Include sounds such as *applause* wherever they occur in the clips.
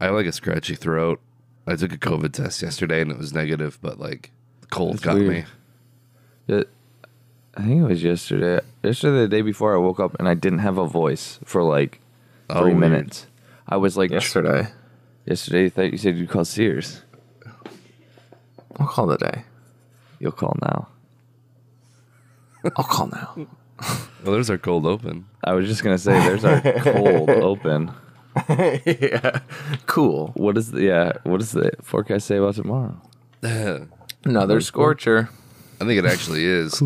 I have like a scratchy throat. I took a COVID test yesterday and it was negative, but like the cold That's got weird. me. It, I think it was yesterday. Yesterday, the day before, I woke up and I didn't have a voice for like Oh, three weird. minutes. I was like, Yesterday. yesterday, you thought you said you'd call Sears. I'll call it a day. You'll call now. I'll call now. Well, there's our cold open. I was just gonna say, there's our *laughs* cold open. *laughs* yeah. Cool. What is the yeah? What does the forecast say about tomorrow? Uh, Another scorcher. I think it actually is.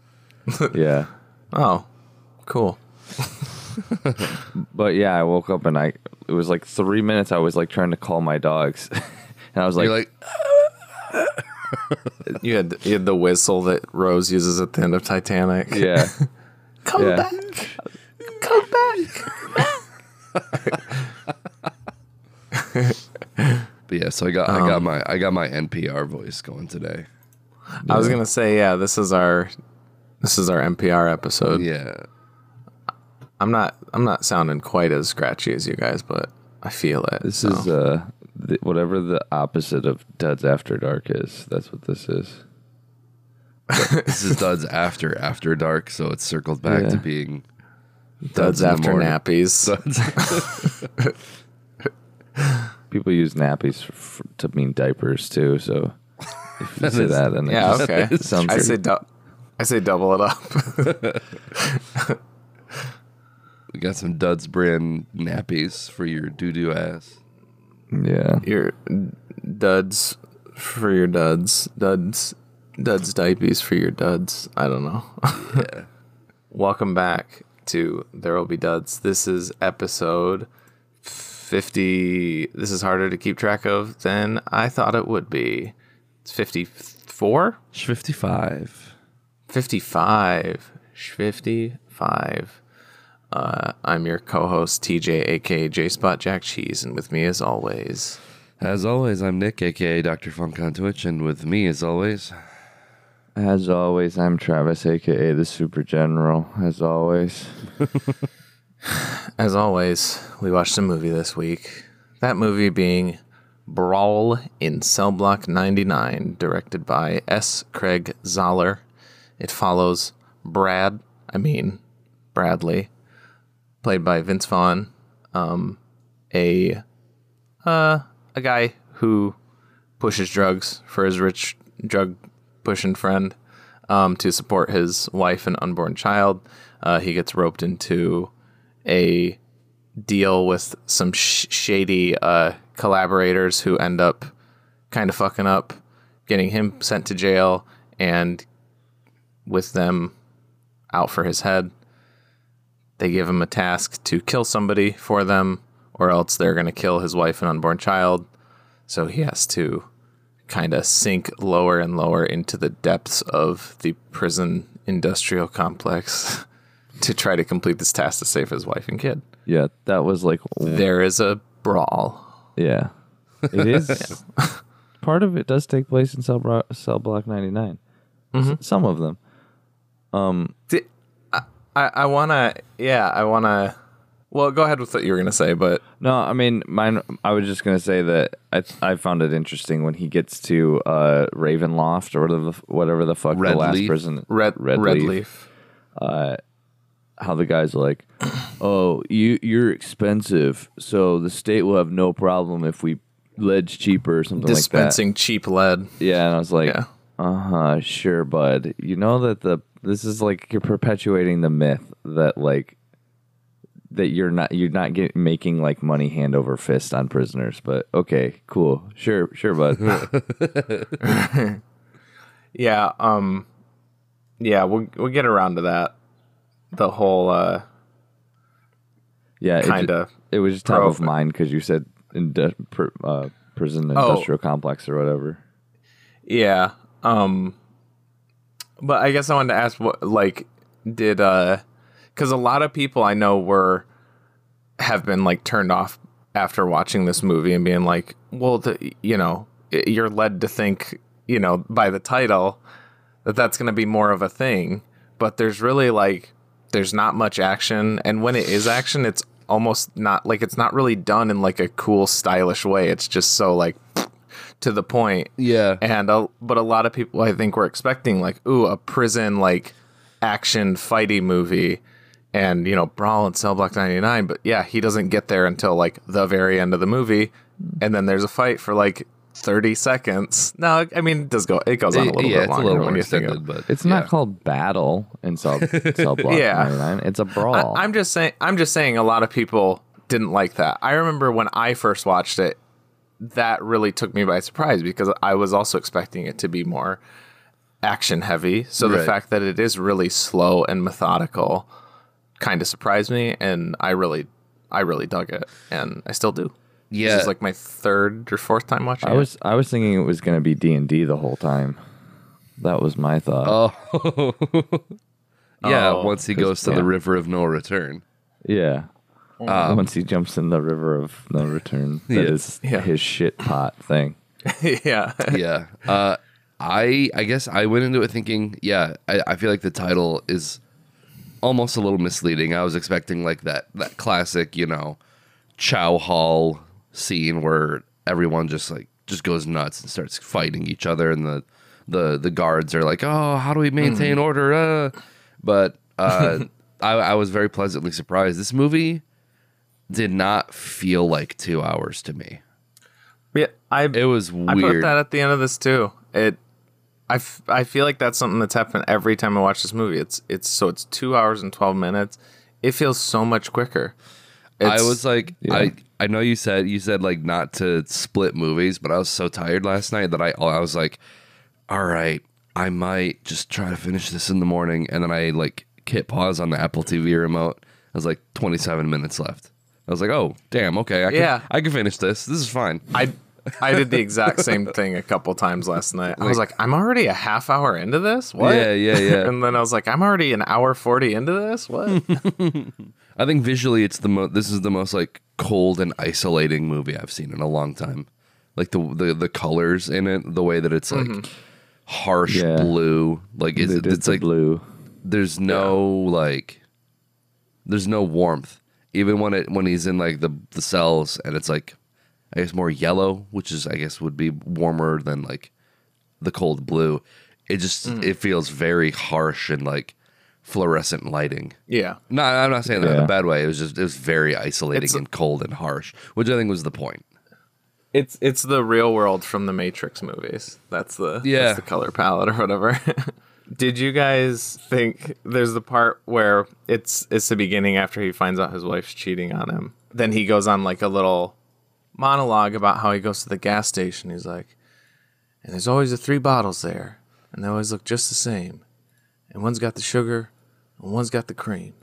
*laughs* yeah, Oh, cool. *laughs* but yeah, I woke up and I it was like three minutes. I was like trying to call my dogs, and I was like, You're like, You had you had the whistle that Rose uses at the end of Titanic. yeah, Come yeah. back. Come back. But yeah. So I got, I Um, got my, I got my NPR voice going today. I was gonna say, yeah, this is our this is our NPR episode. Yeah. I'm not I'm not sounding quite as scratchy as you guys, but I feel it. this so. is uh the, whatever the opposite of Duds After Dark is. That's what this is. *laughs* This is Duds after After Dark, so it's circled back Yeah. to being duds in the after morning. nappies. Duds. *laughs* People use nappies f to mean diapers too. So if you *laughs* say that, then Yeah, just okay. *laughs* sounds I pretty- say du- I say double it up. we got some Duds brand nappies for your doo doo ass. yeah. your duds for your duds. Duds duds diapies for your duds. I don't know. Yeah. Welcome back to There Will Be Duds. This is episode 50. This is harder to keep track of than I thought it would be. It's 54? 55. 55. 55. Uh, I'm your co host, TJ, aka J Spot Jack Cheese, and with me as always, As always, I'm Nick, aka Dr. Funk on Twitch, and with me, as always, As always, I'm Travis, aka the Super General. As always, *laughs* as always, we watched a movie this week. That movie being Brawl in Cell Block 99, directed by S. Craig Zahler. It follows Brad, I mean, Bradley, played by Vince Vaughn, um, a uh, a guy who pushes drugs for his rich drug pushing friend um, to support his wife and unborn child. Uh, he gets roped into a deal with some sh- shady uh, collaborators who end up kind of fucking up, getting him sent to jail, and with them out for his head. They give him a task to kill somebody for them, or else they're going to kill his wife and unborn child. So he has to kind of sink lower and lower into the depths of the prison industrial complex *laughs* to try to complete this task to save his wife and kid. yeah, that was like, There is a brawl. yeah, *laughs* it is. Part of it does take place in Cell, Bro- Cell Block 99. S- some of them. Um, I, I, I want to, yeah, I want to. Well, go ahead with what you were going to say, but No, I mean, mine. I was just gonna say that I I found it interesting when he gets to uh, Ravenloft or whatever the, whatever the fuck Red the last Leaf? prison red, red, Leaf, leaf. How the guys are like, *clears throat* oh, you you're expensive, so the state will have no problem if we lead's cheaper or something like that. dispensing cheap lead. Yeah, and I was like, Yeah. uh huh, sure, bud. You know that the this is like you're perpetuating the myth that like that you're not you're not get, making like money hand over fist on prisoners. But okay, cool, sure, sure, bud. *laughs* Yeah, um, yeah, we'll we'll get around to that. The whole uh, Yeah, kind of. It, was just top Bro. of mind because you said indu- pr- uh, prison industrial complex or whatever. Yeah. Um but I guess I wanted to ask what like did uh cuz a lot of people I know were have been like turned off after watching this movie and being like, well, the, you know, you're led to think, you know, by the title that that's going to be more of a thing, but there's really like there's not much action and when it is action it's almost not like it's not really done in like a cool stylish way. It's just so like to the point. Yeah. And uh, but a lot of people I think were expecting like ooh a prison like action fighty movie and you know brawl in cell block 99 but yeah he doesn't get there until like the very end of the movie and then there's a fight for like 30 seconds no i mean it does go it goes on a little yeah, bit it's a longer little more when you think extended, of but It's yeah. not called battle in Cell, cell Block *laughs* Yeah. 99. It's a brawl. I, i'm just saying i'm just saying a lot of people didn't like that i remember when i first watched it that really took me by surprise because i was also expecting it to be more action heavy so the fact that it is really slow and methodical kind of surprised me and i really i really dug it and i still do Yeah. this is like my third or fourth time watching I it was I was thinking it was going to be D and D the whole time. That was my thought. Oh. *laughs* yeah, Oh, once he goes to yeah. the river of no return. yeah. Once he jumps in the river of no return, *laughs* that Yeah. is Yeah. his shit pot thing. *laughs* yeah yeah. Uh, I I guess I went into it thinking, yeah, I, I feel like the title is almost a little misleading. I was expecting like that that classic, you know, Chow Hall scene where everyone just like just goes nuts and starts fighting each other, and the the the guards are like, oh, how do we maintain order? Uh. But uh, *laughs* I, I was very pleasantly surprised. This movie did not feel like two hours to me. yeah i It was weird. I put that at the end of this too. It, I, f- I feel like that's something that's happened every time I watch this movie. It's it's so it's two hours and twelve minutes. It feels so much quicker. I was like, Yeah. I I know you said you said like not to split movies, but I was so tired last night that I oh, I was like, all right, I might just try to finish this in the morning, and then I like hit pause on the Apple TV remote. I was like, twenty seven minutes left. I was like, oh damn, okay, I can, Yeah. I can finish this. This is fine. I I did the exact same thing a couple times last night. I was like, I'm already a half hour into this. What? Yeah, yeah, yeah. *laughs* and then I was like, I'm already an hour forty into this. What? *laughs* I think visually, it's the most. This is the most like cold and isolating movie I've seen in a long time. Like the the the colors in it, the way that it's like mm-hmm. harsh Yeah. blue, like it's, They did it's like blue. there's no like there's no warmth even when it when he's in like the the cells and it's like i guess more yellow which is i guess would be warmer than like the cold blue it just mm. it feels very harsh and like fluorescent lighting yeah. no i'm not saying that in a bad way it was just it was very isolating It's- and cold and harsh which i think was the point It's it's the real world from the Matrix movies. That's the Yeah. that's the color palette or whatever. *laughs* Did you guys think there's the part where it's it's the beginning after he finds out his wife's cheating on him? Then he goes on like a little monologue about how he goes to the gas station. He's like, and there's always the three bottles there, and they always look just the same. And one's got the sugar, and one's got the cream,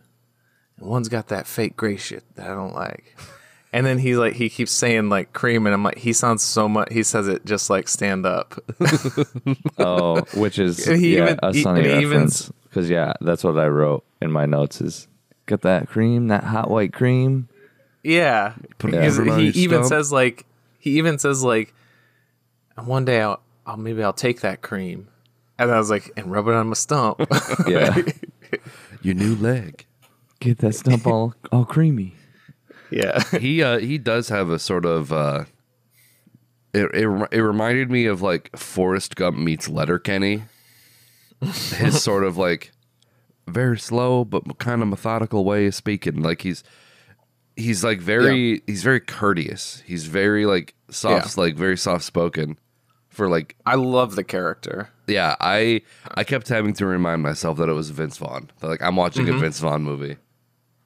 and one's got that fake gray shit that I don't like. *laughs* And then he like he keeps saying like cream, and I'm like he sounds so much. He says it just like stand up. *laughs* Oh, which is he yeah, even- a sunny he reference. Because yeah, that's what I wrote in my notes. Is got that cream, that hot white cream. Yeah, Put Yeah. Because he on even stump. says like he even says like one day I'll, I'll maybe I'll take that cream, and I was like and rub it on my stump. Yeah, *laughs* your new leg get that stump all all creamy. yeah, *laughs* he uh he does have a sort of uh it, it, it reminded me of like Forrest Gump meets Letterkenny. His sort of like very slow but kind of methodical way of speaking. Like he's he's like very he's very courteous. He's very like soft like very soft spoken for like I love the character. yeah, I I kept having to remind myself that it was Vince Vaughn. That, Like I'm watching a Vince Vaughn movie.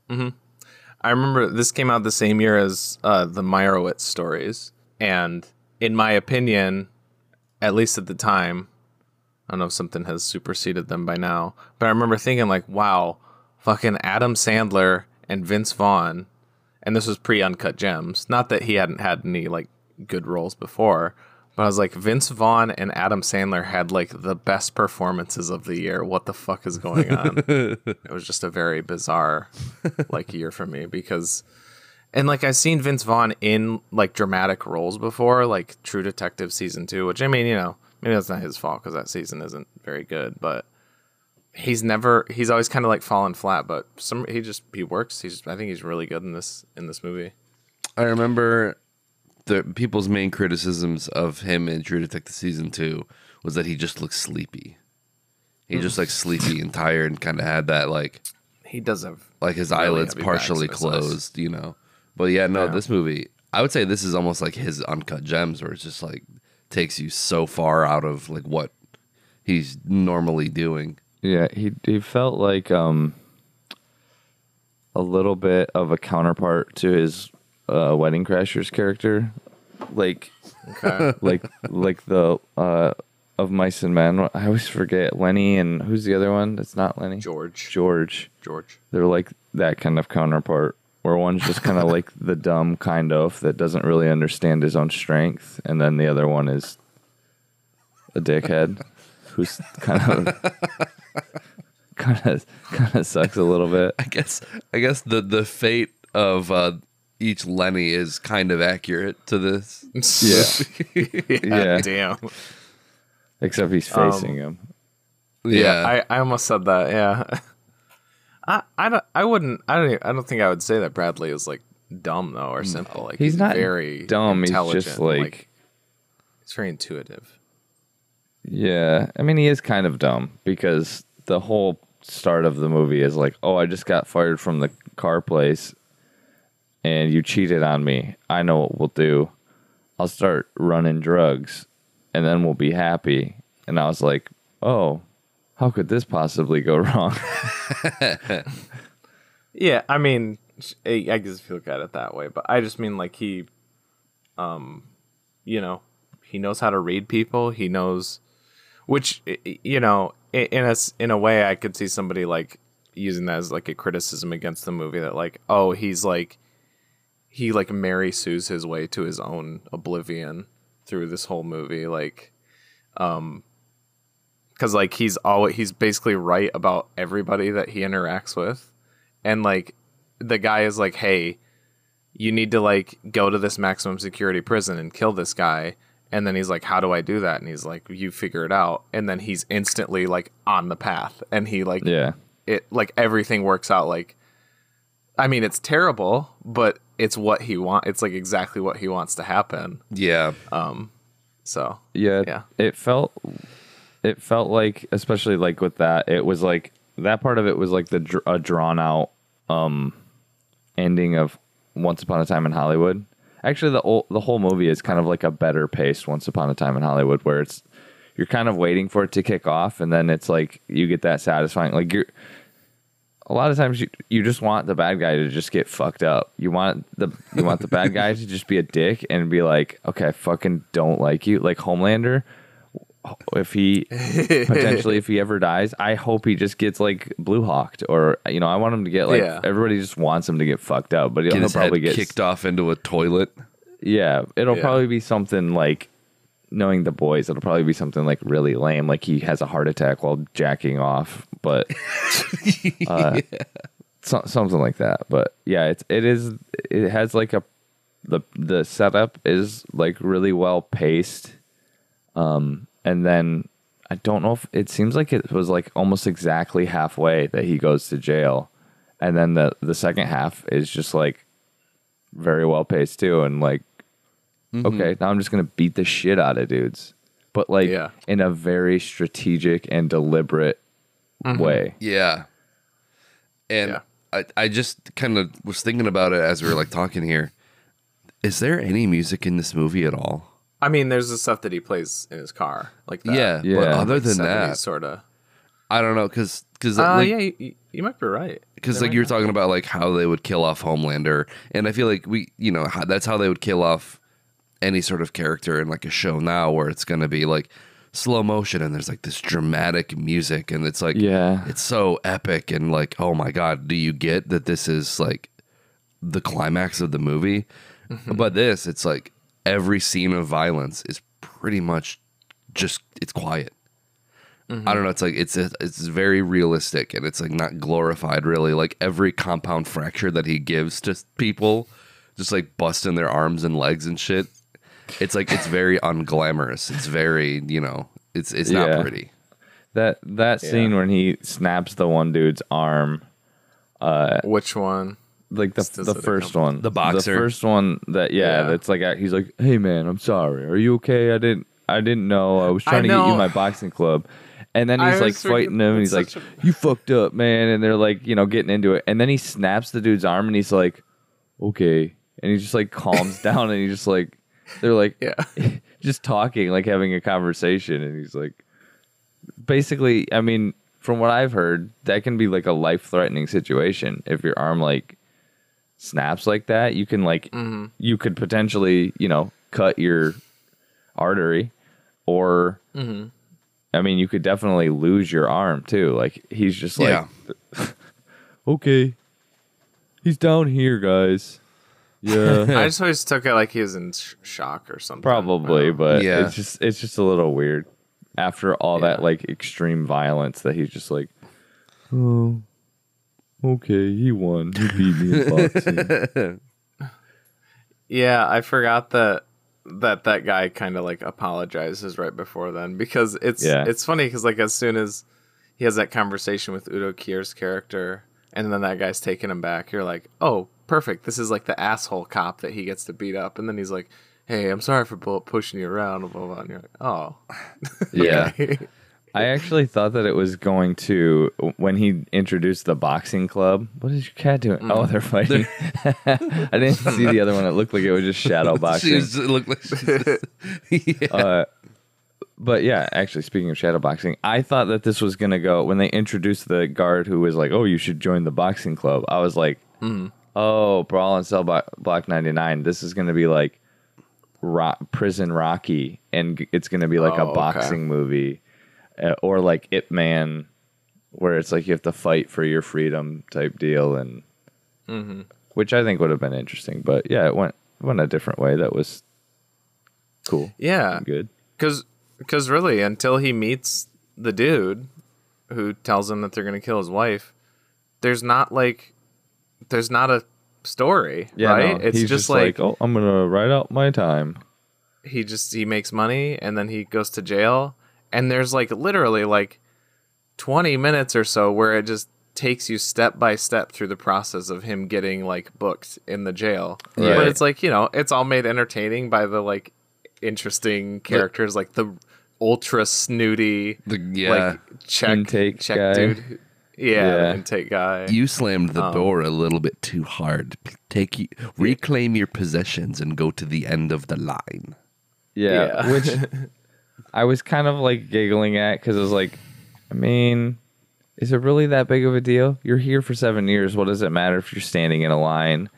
I remember this came out the same year as uh, the Meyerowitz stories, and in my opinion, at least at the time, I don't know if something has superseded them by now, but I remember thinking like, wow, fucking Adam Sandler and Vince Vaughn, and this was pre Uncut Gems. Not that he hadn't had any like good roles before, but I was like, Vince Vaughn and Adam Sandler had like the best performances of the year. What the fuck is going on? *laughs* it was just a very bizarre like year for me because and like I've seen Vince Vaughn in like dramatic roles before, like True Detective season two, which I mean, you know, maybe that's not his fault because that season isn't very good, but he's never he's always kind of like fallen flat, but some he just he works. He's I think he's really good in this in this movie. I remember the people's main criticisms of him in True Detective season two was that he just looked sleepy. He just like sleepy and tired and kind of had that like He does have like his Really eyelids partially bags in his eyes. closed, you know. But yeah, no, Yeah. this movie, I would say this is almost like his uncut gems, where it's just like takes you so far out of like what he's normally doing. Yeah, he he felt like um a little bit of a counterpart to his uh, Wedding Crashers character, like okay. *laughs* like like the uh of Mice and Men. I always forget Lenny and who's the other one? That's not Lenny. George. George. George. They're like that kind of counterpart, where one's just kind of *laughs* like the dumb kind of that doesn't really understand his own strength, and then the other one is a dickhead who's kind of kind of kind of sucks a little bit. I guess I guess the the fate of uh, each Lenny is kind of accurate to this. Yeah, *laughs* yeah, *laughs* Yeah. Damn. except he's facing him. Yeah, I, I almost said that. Yeah. *laughs* I I don't I wouldn't I don't even- I don't think I would say that Bradley is like dumb though or simple. Like He's not very dumb. He's intelligent. just like, he's very intuitive. Yeah. I mean, he is kind of dumb because the whole start of the movie is like, oh, I just got fired from the car place, and you cheated on me. I know what we'll do. I'll start running drugs, and then we'll be happy. And I was like, oh, how could this possibly go *laughs* wrong? Yeah, I mean, I guess if you look at it that way, but I just mean like he, um, you know, he knows how to read people. He knows, which you know, in a in a way, I could see somebody like using that as like a criticism against the movie that like, oh, he's like, he like Mary Sue's his way to his own oblivion through this whole movie, like, um. Because like he's always he's basically right about everybody that he interacts with, and like the guy is like hey you need to like go to this maximum security prison and kill this guy and then he's like how do i do that and he's like you figure it out and then he's instantly like on the path and he like yeah, it like everything works out like i mean it's terrible but it's what he want it's like exactly what he wants to happen yeah. Um so yeah, Yeah. It felt, it felt like, especially like with that, it was like that part of it was like the dr- a drawn out um ending of Once Upon a Time in Hollywood. Actually, the whole the whole movie is kind of like a better paced Once Upon a Time in Hollywood, where it's you're kind of waiting for it to kick off, and then it's like you get that satisfying. Like you're a lot of times you you just want the bad guy to just get fucked up. You want the you want the bad guy to just be a dick and be like, okay, I fucking don't like you. Like Homelander, if he *laughs* potentially if he ever dies, I hope he just gets like blue hawked or you know I want him to get like Yeah. everybody just wants him to get fucked up, but he'll, Get he'll probably get kicked off into a toilet. yeah, it'll Yeah. probably be something like knowing the boys. It'll probably be something like really lame, like he has a heart attack while jacking off, but *laughs* uh, so, something like that. But yeah, it's it is it has like a the the setup is like really well paced, um, and then I don't know if it seems like it was like almost exactly halfway that he goes to jail, and then the the second half is just like very well paced too, and like mm-hmm. okay, now I'm just gonna beat the shit out of dudes, but like Yeah. in a very strategic and deliberate mm-hmm. way. Yeah. And Yeah. I, I just kind of was thinking about it as we were like talking here. Is there any music in this movie at all? I mean there's the stuff that he plays in his car like that yeah, but Yeah. other than that, sort of I don't know because because uh, like, yeah you, you might be right because There like you were not. talking about like how they would kill off Homelander, and I feel like we you know how, that's how they would kill off any sort of character in like a show now where it's gonna be like slow motion and there's like this dramatic music and it's like Yeah. it's so epic and like oh my god do you get that this is like the climax of the movie but this it's like every scene of violence is pretty much just it's quiet I don't know. It's like it's it's very realistic and it's like not glorified really. Like every compound fracture that he gives to people, just like busting their arms and legs and shit. It's like it's very unglamorous. It's very you know. It's it's not Yeah. pretty. That that scene Yeah. when he snaps the one dude's arm, Uh, Which one? Like the Does the it first one, The boxer? the first one that yeah, Yeah. that's like he's like, hey man, I'm sorry. Are you okay? I didn't I didn't know. I was I trying to get you know. my boxing club. And then I he's like was thinking fighting him, and he's that's like, such "You fucked up, man!" And they're like, you know, getting into it. And then he snaps the dude's arm, and he's like, "Okay," and he just like calms *laughs* down, and he just like, they're like, Yeah. *laughs* just talking, like having a conversation, and he's like, basically, I mean, from what I've heard, that can be like a life threatening situation if your arm like snaps like that. You can like, mm-hmm. you could potentially, you know, cut your artery, or mm-hmm. I mean, you could definitely lose your arm too. Like he's just like, Yeah. *laughs* okay, he's down here, guys. Yeah. *laughs* I just always took it like he was in sh- shock or something. Probably, but Yeah. it's just it's just a little weird after all that like extreme violence that he's just like, oh, okay, he won, he beat me in *laughs* boxing. Yeah, I forgot that that that guy kind of like apologizes right before then because it's Yeah. it's funny because like as soon as he has that conversation with Udo Kier's character and then that guy's taking him back, you're like, oh, perfect. This is like the asshole cop that he gets to beat up, and then he's like, hey, I'm sorry for pushing you around, blah blah. blah. And you're like, oh, *laughs* yeah, okay. I actually thought that it was going to when he introduced the boxing club. What is your cat doing? Oh, they're fighting. *laughs* I didn't see the other one. It looked like it was just shadow *laughs* boxing. She's, it looked like *laughs* yeah. Uh, but yeah, actually, speaking of shadow boxing, I thought that this was gonna go when they introduced the guard who was like, "Oh, you should join the boxing club." I was like, "Oh, Brawl and Cell Block ninety nine. This is gonna be like ro- Prison Rocky, and it's gonna be like Oh, a okay. boxing movie, uh, or like Ip Man, where it's like you have to fight for your freedom type deal, and which I think would have been interesting. But yeah, it went went a different way. That was cool, yeah, good. because because really until he meets the dude who tells him that they're gonna kill his wife, there's not like there's not a story, right? no, it's he's just, like, oh, I'm gonna write out my time. he just he makes money and then he goes to jail, and there's like literally like twenty minutes or so where it just takes you step by step through the process of him getting like booked in the jail. Right. But it's like, you know, it's all made entertaining by the like interesting characters like the ultra snooty The, yeah. like check Intake check guy. dude. Yeah, Yeah. intake guy. you slammed the Um, door a little bit too hard. Take you, reclaim your possessions and go to the end of the line. Yeah, Yeah. which *laughs* I was kind of like giggling at because I was like, I mean, is it really that big of a deal? You're here for seven years. What does it matter if you're standing in a line?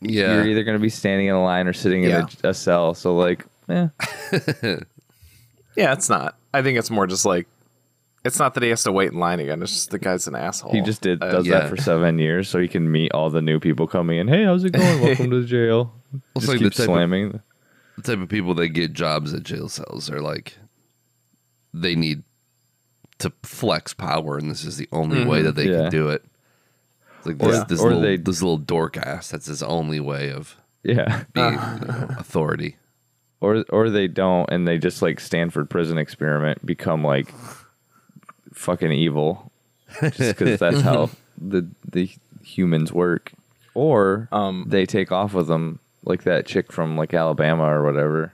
Yeah. You're either going to be standing in a line or sitting Yeah. in a, a cell. So like, eh. *laughs* yeah, it's not. I think it's more just like it's not that he has to wait in line again. It's just the guy's an asshole. he just did Uh, does yeah. that for seven years so he can meet all the new people coming in. Hey, how's it going? Welcome to the jail. *laughs* Just like the keep type of- slamming. The type of people that get jobs at jail cells are like they need to flex power and this is the only way that they Mm-hmm. Yeah. can do it it's like Or- this, this, or little, they- this little dork ass that's his only way of yeah. being you *laughs* know, authority or or they don't and they just like Stanford prison experiment become like fucking evil just because that's how *laughs* the the humans work or Um, they take off with them like that chick from like Alabama or whatever.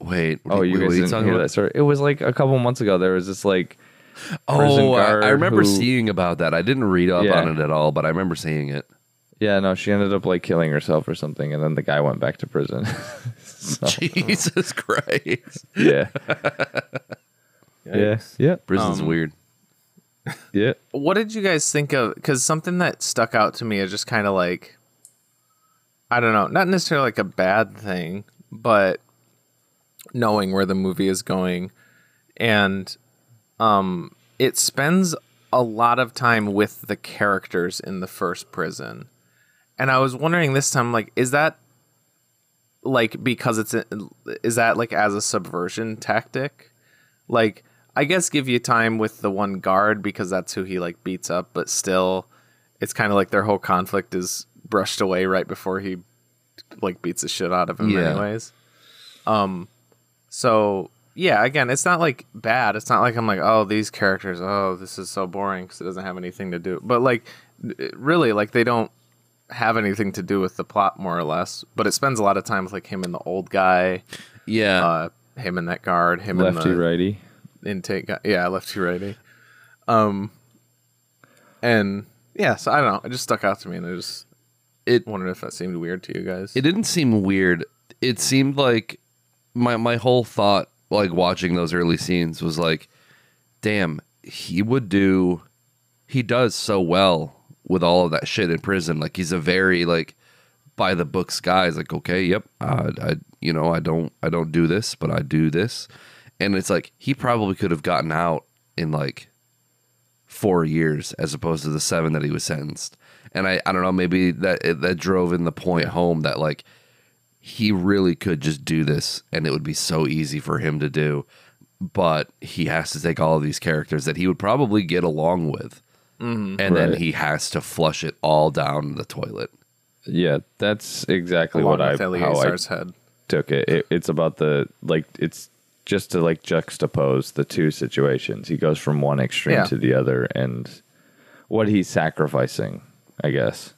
Wait oh are you what are guys didn't talking hear about? that? Story it was like a couple months ago there was this like prison oh I, guard I remember who- seeing about that. I didn't read up Yeah. on it at all but i remember seeing it. Yeah no she ended up like killing herself or something and then the guy went back to prison. *laughs* So, jesus *laughs* christ. Yeah. *laughs* Yeah Yikes. yeah prison's Um, weird. Yeah. What did you guys think of? Because something that stuck out to me is just kind of like, I don't know, not necessarily like a bad thing, but knowing where the movie is going, and um, it spends a lot of time with the characters in the first prison, and I was wondering this time, like, is that like because it's a, is that like as a subversion tactic? like I guess give you time with the one guard because that's who he like beats up, but still it's kind of like their whole conflict is brushed away right before he like beats the shit out of him Yeah. anyways. Um so yeah, again, it's not like bad. It's not like I'm like, oh, these characters, oh, this is so boring because it doesn't have anything to do. But like, really, like they don't have anything to do with the plot, more or less. But it spends a lot of time with like him and the old guy, Yeah. uh, him and that guard, him Lefty and the righty. intake guy. Yeah, lefty righty. Um, and yeah, so I don't know. It just stuck out to me, and I just It- wondered if that seemed weird to you guys. it didn't seem weird. It seemed like my my whole thought like watching those early scenes was like, damn, he would do he does so well with all of that shit in prison. Like he's a very like by the books guy. He's like, okay, yep, uh, I you know I don't I don't do this, but I do this, and it's like he probably could have gotten out in like four years as opposed to the seven that he was sentenced. And I, I don't know, maybe that that drove in the point home that like he really could just do this and it would be so easy for him to do. But he has to take all of these characters that he would probably get along with. Mm-hmm. And then he has to flush it all down the toilet. Yeah, that's exactly Along what I with how I head. took it. it. It's about the like it's just to like juxtapose the two situations. He goes from one extreme Yeah. to the other, and what he's sacrificing, I guess,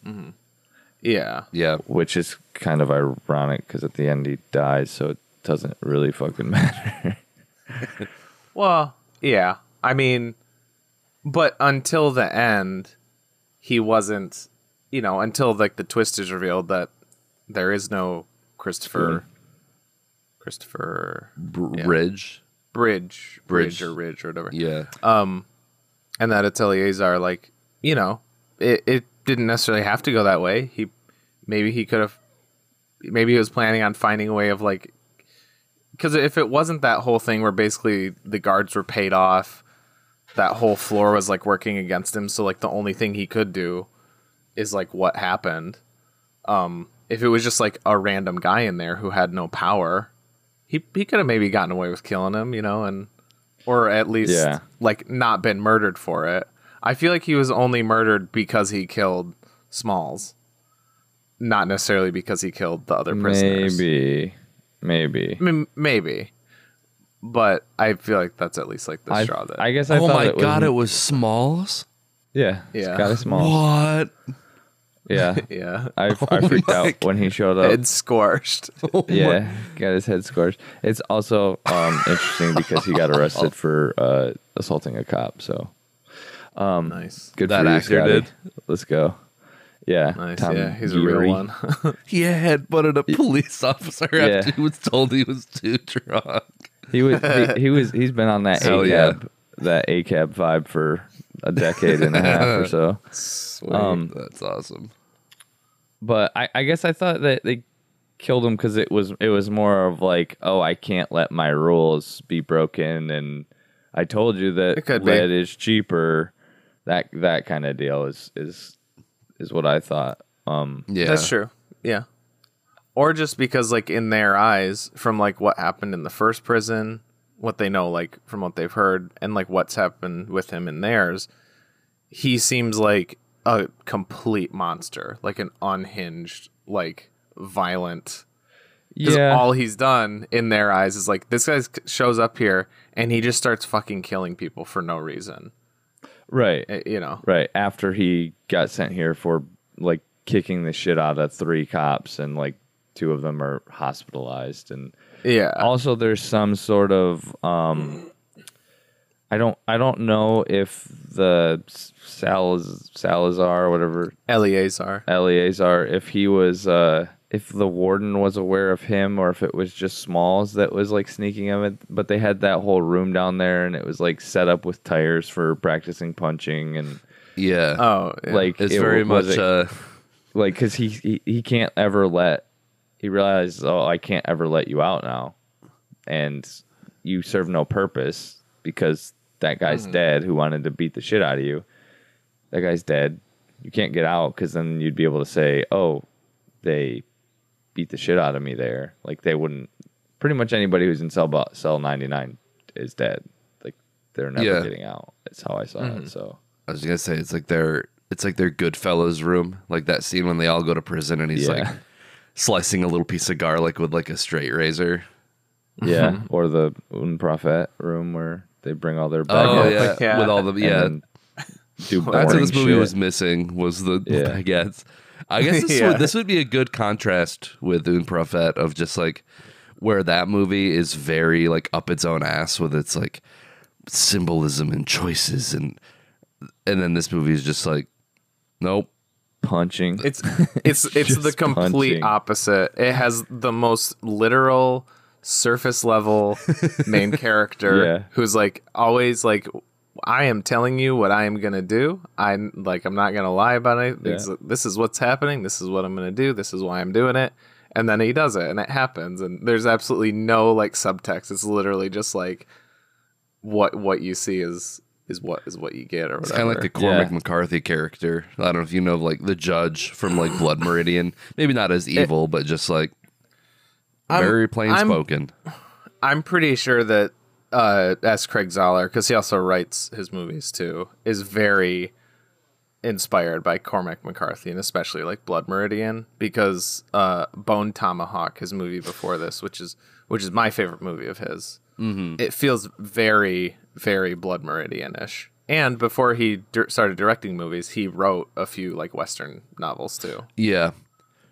Yeah. Yeah. which is kind of ironic because at the end he dies, so it doesn't really fucking *laughs* matter. *laughs* Well, yeah. I mean, but until the end, he wasn't. You know, until like the twist is revealed that there is no Christopher. Christopher Br- Yeah. Ridge. Bridge, Bridge, Bridge. or Ridge or whatever. Yeah. Um, and that it's Eleazar, like, you know, it, it didn't necessarily have to go that way. He maybe he could have maybe he was planning on finding a way of like because if it wasn't that whole thing where basically the guards were paid off, that whole floor was like working against him, so like the only thing he could do is like what happened. Um if it was just like a random guy in there who had no power, he he could have maybe gotten away with killing him, you know, and or at least Yeah. like not been murdered for it. I feel like he was only murdered because he killed Smalls, not necessarily because he killed the other prisoners. maybe, maybe. I mean, maybe, but I feel like that's at least like the I, straw that. I guess I oh thought my it was, god, it was Smalls. yeah, it's Yeah. got a small. What? Yeah, *laughs* yeah, I, I *laughs* freaked my out when he showed up. head scorched. *laughs* yeah, got his head scorched. It's also um, interesting because he got arrested for uh, assaulting a cop. So nice, good That for you, actor Scotty. did? Let's go. Yeah, nice. Tom yeah, he's a Guiry. real one. *laughs* He had butted a police officer Yeah. after he was told he was too drunk. He was he, *laughs* he was he's been on that Hell ACAB yeah. that ACAB vibe for a decade and a half or so. *laughs* Sweet. Um, That's awesome. but I, I guess I thought that they killed him because it was it was more of like, oh, I can't let my rules be broken, and I told you that It could be. lead is cheaper. That that kind of deal is is is what I thought. Um, Yeah. That's true. Yeah. Or just because, like, in their eyes, from like what happened in the first prison, what they know, like from what they've heard, and like what's happened with him in theirs, he seems like a complete monster, like an unhinged, like violent. Yeah, all he's done in their eyes is like this guy shows up here and he just starts fucking killing people for no reason. Right, Eh, You know. right. After he got sent here for like kicking the shit out of three cops, and like two of them are hospitalized, and Yeah. also there's some sort of um I don't I don't know if the Salaz, Salazar or whatever Eleazar. Eleazar if he was uh if the warden was aware of him or if it was just Smalls that was like sneaking him In. but they had that whole room down there and it was like set up with tires for practicing punching and Yeah. Oh, yeah. like it's it very was much it- uh like because he, he he can't ever let he realizes oh i can't ever let you out now and you serve no purpose because that guy's dead who wanted to beat the shit out of you that guy's dead you can't get out because then you'd be able to say oh they beat the shit out of me there like they wouldn't pretty much anybody who's in cell bo- cell 99 is dead like they're never Yeah. getting out that's how i saw it mm-hmm. so I was gonna say it's like their it's like their Goodfellas room, like that scene when they all go to prison and he's Yeah. like slicing a little piece of garlic with like a straight razor. Yeah, mm-hmm. or the Un Prophet room where they bring all their Oh baguettes yeah. Yeah. with all the and yeah. then do That's what boring this movie shit. was missing was the Yeah. *laughs* baguettes. I guess *laughs* this, Yeah. would, this would be a good contrast with Un Prophet of just like where that movie is very like up its own ass with its like symbolism and choices and and then this movie is just like nope. punching. It's *laughs* it's it's the complete punching. opposite. It has the most literal surface level main *laughs* character Yeah. who's like always like I am telling you what I am gonna do. I'm like I'm not gonna lie about it. This, Yeah. this is what's happening. This is what I'm gonna do. This is why I'm doing it. And then he does it, and it happens. And there's absolutely no like subtext. It's literally just like what what you see is is what is what you get or whatever. It's kind of like the Cormac Yeah. McCarthy character. I don't know if you know like the judge from like Blood Meridian. Maybe not as evil, but just like very plain I'm- spoken. I'm pretty sure that uh, S. Craig Zahler, because he also writes his movies too, is very inspired by Cormac McCarthy and especially like Blood Meridian because uh, Bone Tomahawk, his movie before this, which is which is my favorite movie of his, it feels very very Blood Meridian ish. And before he dir- started directing movies, he wrote a few like Western novels too. Yeah.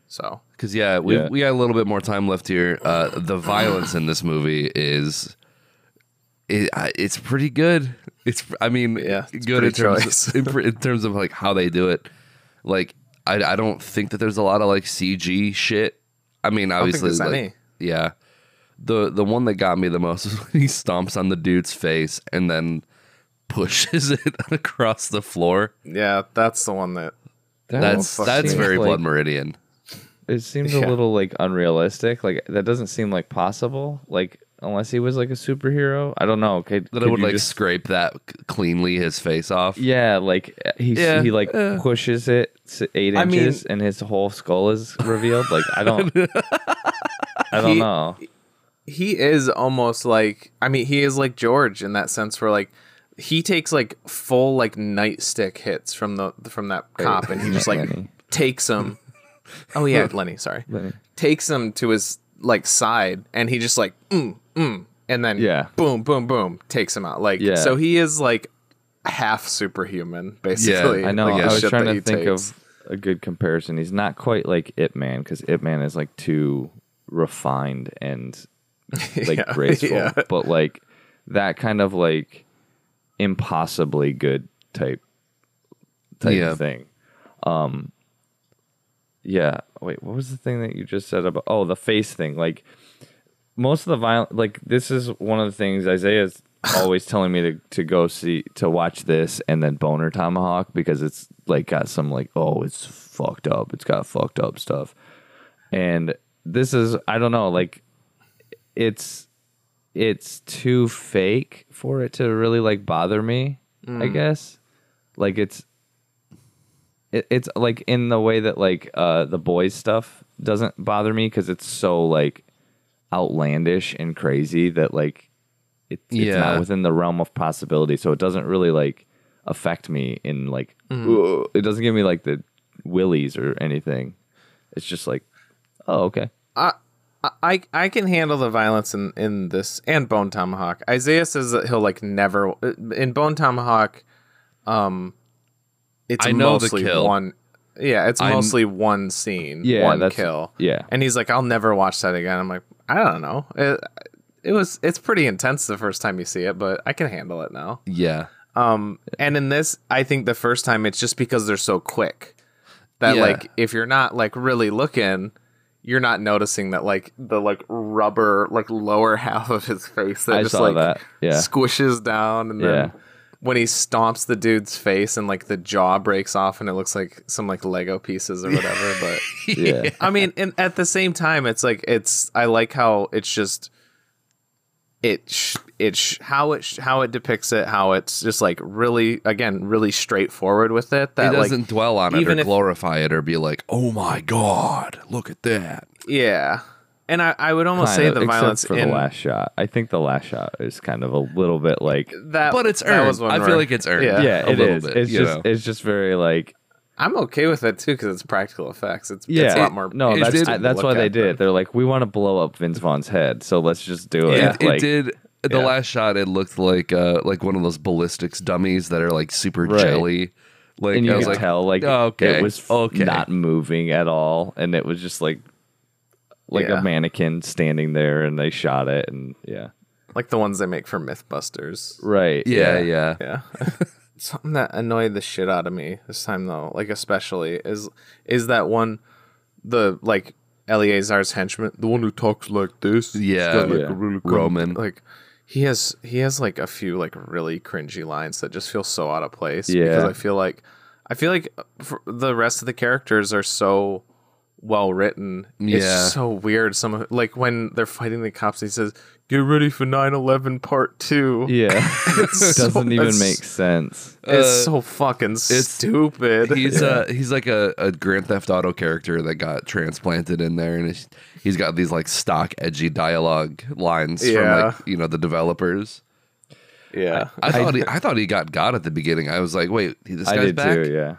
So Because yeah, we Yeah. we got a little bit more time left here. Uh, the violence in this movie is it, it's pretty good. It's I mean Yeah, it's good in pretty terms of, *laughs* in, in terms of like how they do it. Like I I don't think that there's a lot of like CG shit. I mean don't think obviously there's like, any. yeah. The the one that got me the most *laughs* is when he stomps on the dude's face and then pushes *laughs* it across the floor. yeah, that's the one that That That's that's very like- Blood Meridian. It seems Yeah. a little like unrealistic. Like that doesn't seem like possible. Like unless he was like a superhero. I don't know. Could, That could it would like just- scrape that cleanly his face off. Yeah, like he Yeah, he like uh. pushes it s- eight I mean- inches and his whole skull is revealed. Like I don't, *laughs* I don't He- know. he is almost like I mean he is like George in that sense where like he takes like full like nightstick hits from the from that cop and he just like Lenny. takes him. *laughs* Oh yeah, Lenny. Sorry, Lenny. takes him to his like side and he just like mm mm and then Yeah. boom boom boom takes him out like Yeah. so he is like half superhuman basically. Yeah, I know. like, I was trying to think takes. of a good comparison. He's not quite like Ip Man because Ip Man is like too refined and *laughs* like Yeah, graceful, yeah. but like that kind of like impossibly good type type Yeah. thing. Um. Yeah. Wait. What was the thing that you just said about? Oh, the face thing. Like most of the violent. Like this is one of the things Isaiah's *laughs* always telling me to to go see to watch this and then Boner Tomahawk because it's like got some like oh it's fucked up. It's got fucked up stuff. And this is I don't know like it's it's too fake for it to really like bother me. I mm. guess like it's it, it's like in the way that like uh the boys stuff doesn't bother me because it's so like outlandish and crazy that like it, it's Yeah. not within the realm of possibility so it doesn't really like affect me in like "Ugh." it doesn't give me like the willies or anything it's just like oh okay I I can handle the violence in in this and Bone Tomahawk. Isaiah says that he'll like never in Bone Tomahawk. Um, it's I know the mostly kill. one. Yeah, it's I'm- mostly one scene, Yeah, one that's- kill. yeah. and he's like, I'll never watch that again. I'm like, I don't know. It, it was it's pretty intense the first time you see it, but I can handle it now. Yeah. Um, and in this, I think the first time it's just because they're so quick that Yeah. like if you're not like really looking, you're not noticing that like the like rubber like lower *laughs* half of his face that I just like that. Yeah. squishes down and then Yeah. When he stomps the dude's face and like the jaw breaks off and it looks like some like Lego pieces or whatever. *laughs* but yeah I mean, and at the same time, it's like it's. I like how it's just. It sh- it sh- how it sh- how it depicts it how it's just like really again really straightforward with it It that doesn't like dwell on it or if- glorify it or be like, "Oh my god, look at that." yeah and I, I would almost say of, the violence for in the last shot i think the last shot is kind of a little bit like that But it's that earned. was one I feel like it's earned. yeah, yeah, a it little is. bit, it's just know? it's just very like I'm okay with that too because it's practical effects. It's, Yeah, it's a lot more. no, that's I- that's why they did than- it. They're like, we want to blow up Vince Vaughn's head, so let's just do it. Yeah. It, it did. The Yeah. last shot, it looked like uh, like one of those ballistics dummies that are like super Right. jelly. Like and I you was could like, tell, like, oh, okay, it was okay. not moving at all, and it was just like, like Yeah. a mannequin standing there, and they shot it, and yeah, like the ones they make for MythBusters. right, yeah, yeah, Yeah. *laughs* Something that annoyed the shit out of me this time though, like especially is is that one the like Eleazar's henchman, the one who talks like this. Yeah, got, like, yeah. a really Roman. Like he has he has like a few like really cringy lines that just feel so out of place. Yeah. Because I feel like I feel like uh, for the rest of the characters are so well written. Yeah. just so weird. Some of- like when they're fighting the cops, he says, "Get ready for 9/11 Part 2. yeah. *laughs* It's *laughs* so- Doesn't even make sense. It's Uh, so fucking stupid. He's uh *laughs* he's like a, a Grand Theft Auto character that got transplanted in there, and it's, he's got these like stock edgy dialogue lines Yeah. from like you know the developers. yeah. I thought he I thought he got God at the beginning. I was like, wait, this I guy's did back. too. Yeah,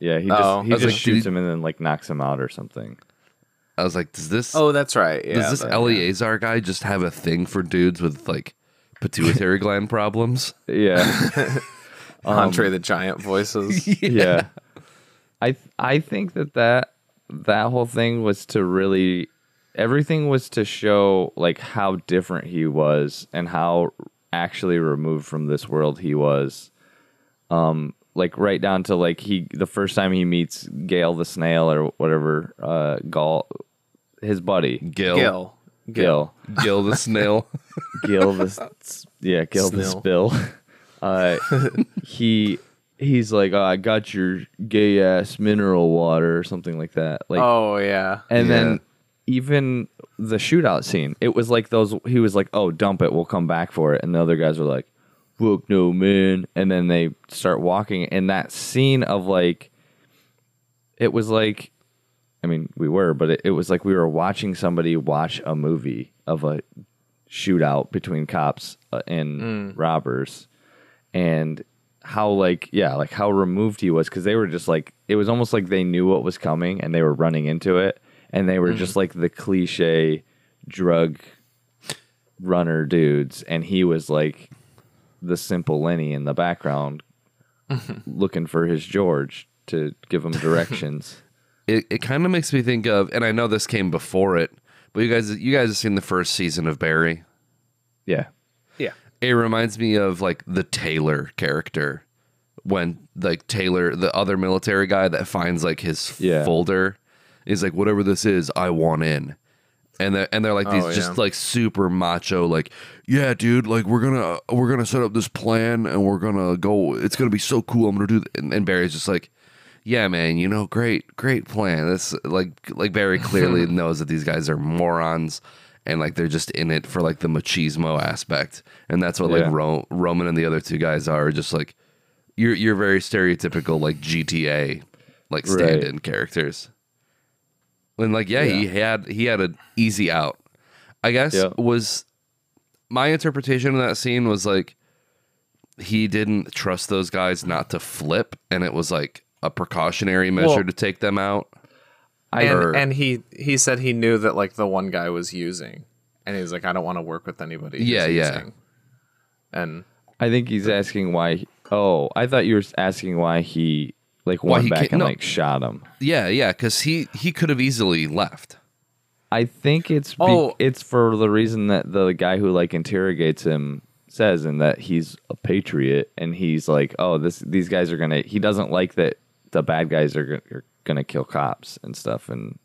yeah. He just Oh. he just like, shoots did- him and then like knocks him out or something. I was like, does this oh, that's right. Yeah. does this the- Eleazar guy just have a thing for dudes with like pituitary *laughs* gland problems? Yeah, *laughs* Andre the Giant voices. *laughs* yeah. I I think that that that whole thing was to really everything was to show like how different he was and how actually removed from this world he was. Um like right down to like he the first time he meets Gail the snail or whatever uh Gall his buddy Gil, Gil. Gil Gil the snail. *laughs* Gil the yeah Gil the Snill. spill. *laughs* Uh, he he's like, oh, I got your gay ass mineral water or something like that. Like, Oh yeah. and Yeah. then even the shootout scene, it was like those. He was like, oh, dump it, we'll come back for it, and the other guys were like, fuck no, man. And then they start walking, and that scene of like, it was like. I mean, we were, but it, it was like we were watching somebody watch a movie of a shootout between cops uh, and robbers. And how like yeah like how removed he was. Because they were just like it was almost like they knew what was coming and they were running into it. And they were just like the cliche drug runner dudes. And he was like the simple lenny in the background mm-hmm. looking for his george to give him directions *laughs* it, it kind of makes me think of, and I know this came before it, but you guys, you guys have seen the first season of Barry. yeah Yeah. It reminds me of like the Taylor character when like Taylor, the other military guy that finds like his Yeah. folder, is like whatever this is, I want in. And they're, and they're like these Oh, just like super macho like yeah dude like we're gonna we're gonna set up this plan and we're gonna go it's gonna be so cool I'm gonna do. And, and Barry's just like yeah man you know great great plan. This like like Barry clearly *laughs* knows that these guys are morons and like they're just in it for like the machismo aspect. And that's what like Ro- Roman and the other two guys are just like you're you're very stereotypical like GTA like stand-in characters and like yeah, he had he had an easy out I guess Yeah. was my interpretation of that scene was like he didn't trust those guys not to flip and it was like a precautionary measure Well- to take them out And, Or- and he he said he knew that like the one guy was using, and he's like, I don't want to work with anybody. who's Yeah, yeah. using." And i think he's asking why oh i thought you were asking why he like Why went he back and no. like shot him yeah yeah because he he could have easily left I think it's be- Oh. it's for the reason that the guy who like interrogates him says, and that he's a patriot, and he's like, oh, this these guys are gonna. He doesn't like that the bad guys are, go- are gonna kill cops and stuff, and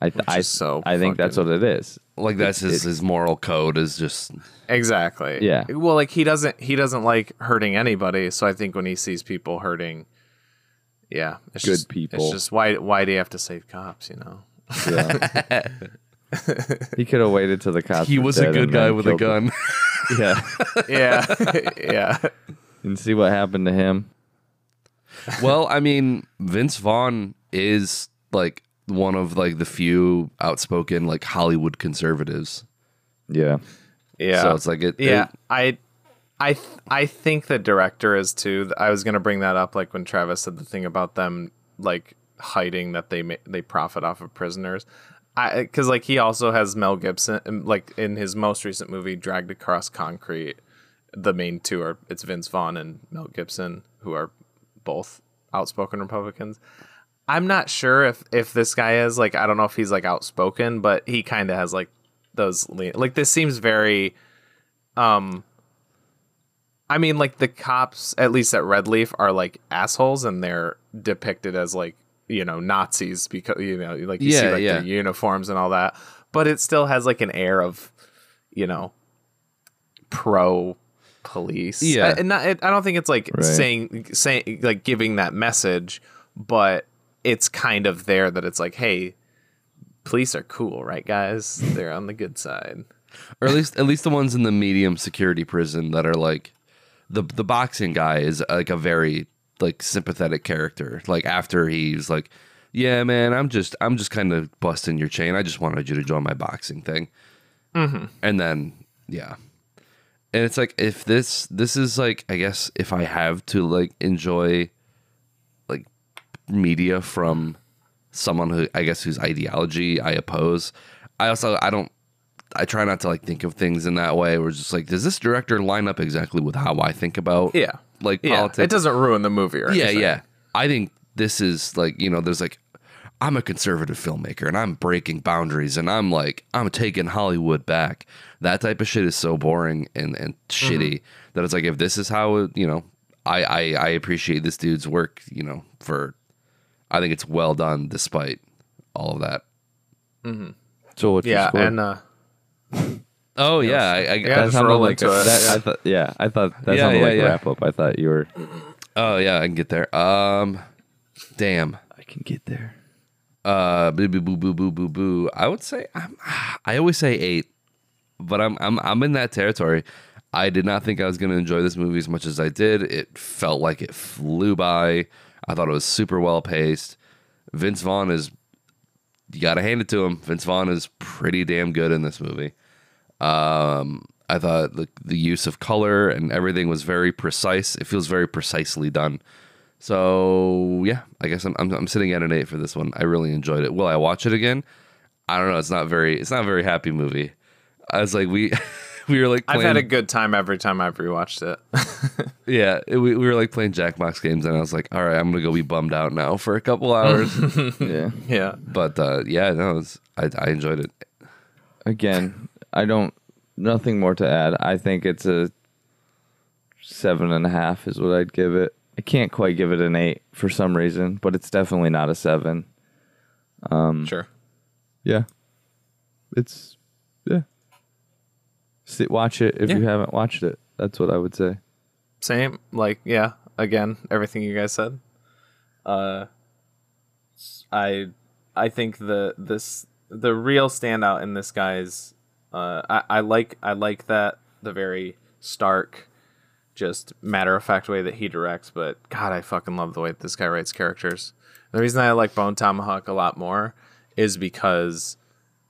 I th- I so I think that's what it is. like that's his, his moral code is just exactly, Yeah. Well, like he doesn't he doesn't like hurting anybody. So I think when he sees people hurting, yeah, it's Good just, people. It's just why why do you have to save cops? You know. Yeah. *laughs* he could have waited till the cops. he was a good guy with a gun *laughs* Yeah, Yeah, *laughs* yeah. and see what happened to him. well i mean vince vaughn is like one of like the few outspoken like hollywood conservatives Yeah. Yeah, so it's like it, yeah, it- I I th- I think the director is too. I was gonna bring that up, like when Travis said the thing about them like hiding that they ma- they profit off of prisoners. I because like he also has Mel Gibson, um, like in his most recent movie, Dragged Across Concrete. The main two are it's Vince Vaughn and Mel Gibson, who are both outspoken Republicans. I'm not sure if if this guy is like I don't know if he's like outspoken, but he kind of has like those le- like this seems very um I mean like the cops at least at Red Leaf are like assholes and they're depicted as like you know Nazis because you know like you see Yeah, like yeah. their uniforms and all that, but it still has like an air of you know pro police. Yeah. and not, it, I don't think it's like Right. saying saying like giving that message, but it's kind of there that it's like, hey, police are cool, right, guys? They're on the good side. or at least at least the ones in the medium security prison that are like the the boxing guy is like a very like sympathetic character. Like after he's like, yeah, man, I'm just I'm just kind of busting your chain. I just wanted you to join my boxing thing. Mm-hmm. And then yeah, and it's like if this this is like I guess if I have to like enjoy like media from someone who I guess whose ideology I oppose. I also I don't I try not to like think of things in that way. Where it's just like, does this director line up exactly with how I think about Yeah. like Yeah, politics? it doesn't ruin the movie or yeah, anything. yeah. I think this is like you know, there's like I'm a conservative filmmaker and I'm breaking boundaries and I'm like I'm taking Hollywood back. That type of shit is so boring and and shitty that it's like if this is how it, you know I, I I appreciate this dude's work. You know for I think it's well done despite all of that. So what's your Yeah, score? and uh, Oh yeah, I, I, Yeah, that just sounded like a, that, I thought, yeah, I thought that Yeah, sounded yeah, like yeah. wrap up. I thought you were. oh yeah, I can get there. Um, damn. I can get there. Uh, boo boo boo boo boo boo boo. I would say I'm. I always say eight, but I'm I'm I'm in that territory. I did not think I was going to enjoy this movie as much as I did. It felt like it flew by. I thought it was super well paced. Vince Vaughn is. You got to hand it to him. Vince Vaughn is pretty damn good in this movie. Um, I thought the the use of color and everything was very precise. It feels very precisely done. So yeah, I guess I'm, I'm I'm sitting at an eight for this one. I really enjoyed it. Will I watch it again? I don't know. It's not very. It's not a very happy movie. I was like we *laughs* we were like I've had a good time every time I've rewatched it. *laughs* yeah it- we, we were like playing Jackbox games and I was like all right I'm gonna go be bummed out now for a couple hours. *laughs* Yeah. yeah, but uh, yeah no it was, I I enjoyed it. Again, I don't. Nothing more to add. I think it's a seven and a half is what I'd give it. I can't quite give it an eight for some reason, but it's definitely not a seven. Um, sure. Yeah. It's yeah. Sit, watch it if you haven't watched it. That's what I would say. Same, like yeah. Again, everything you guys said. Uh, I I think the this the real standout in this guy's. Uh, I I like I like that the very stark, just matter of fact way that he directs. But God, I fucking love the way that this guy writes characters. The reason I like Bone Tomahawk a lot more is because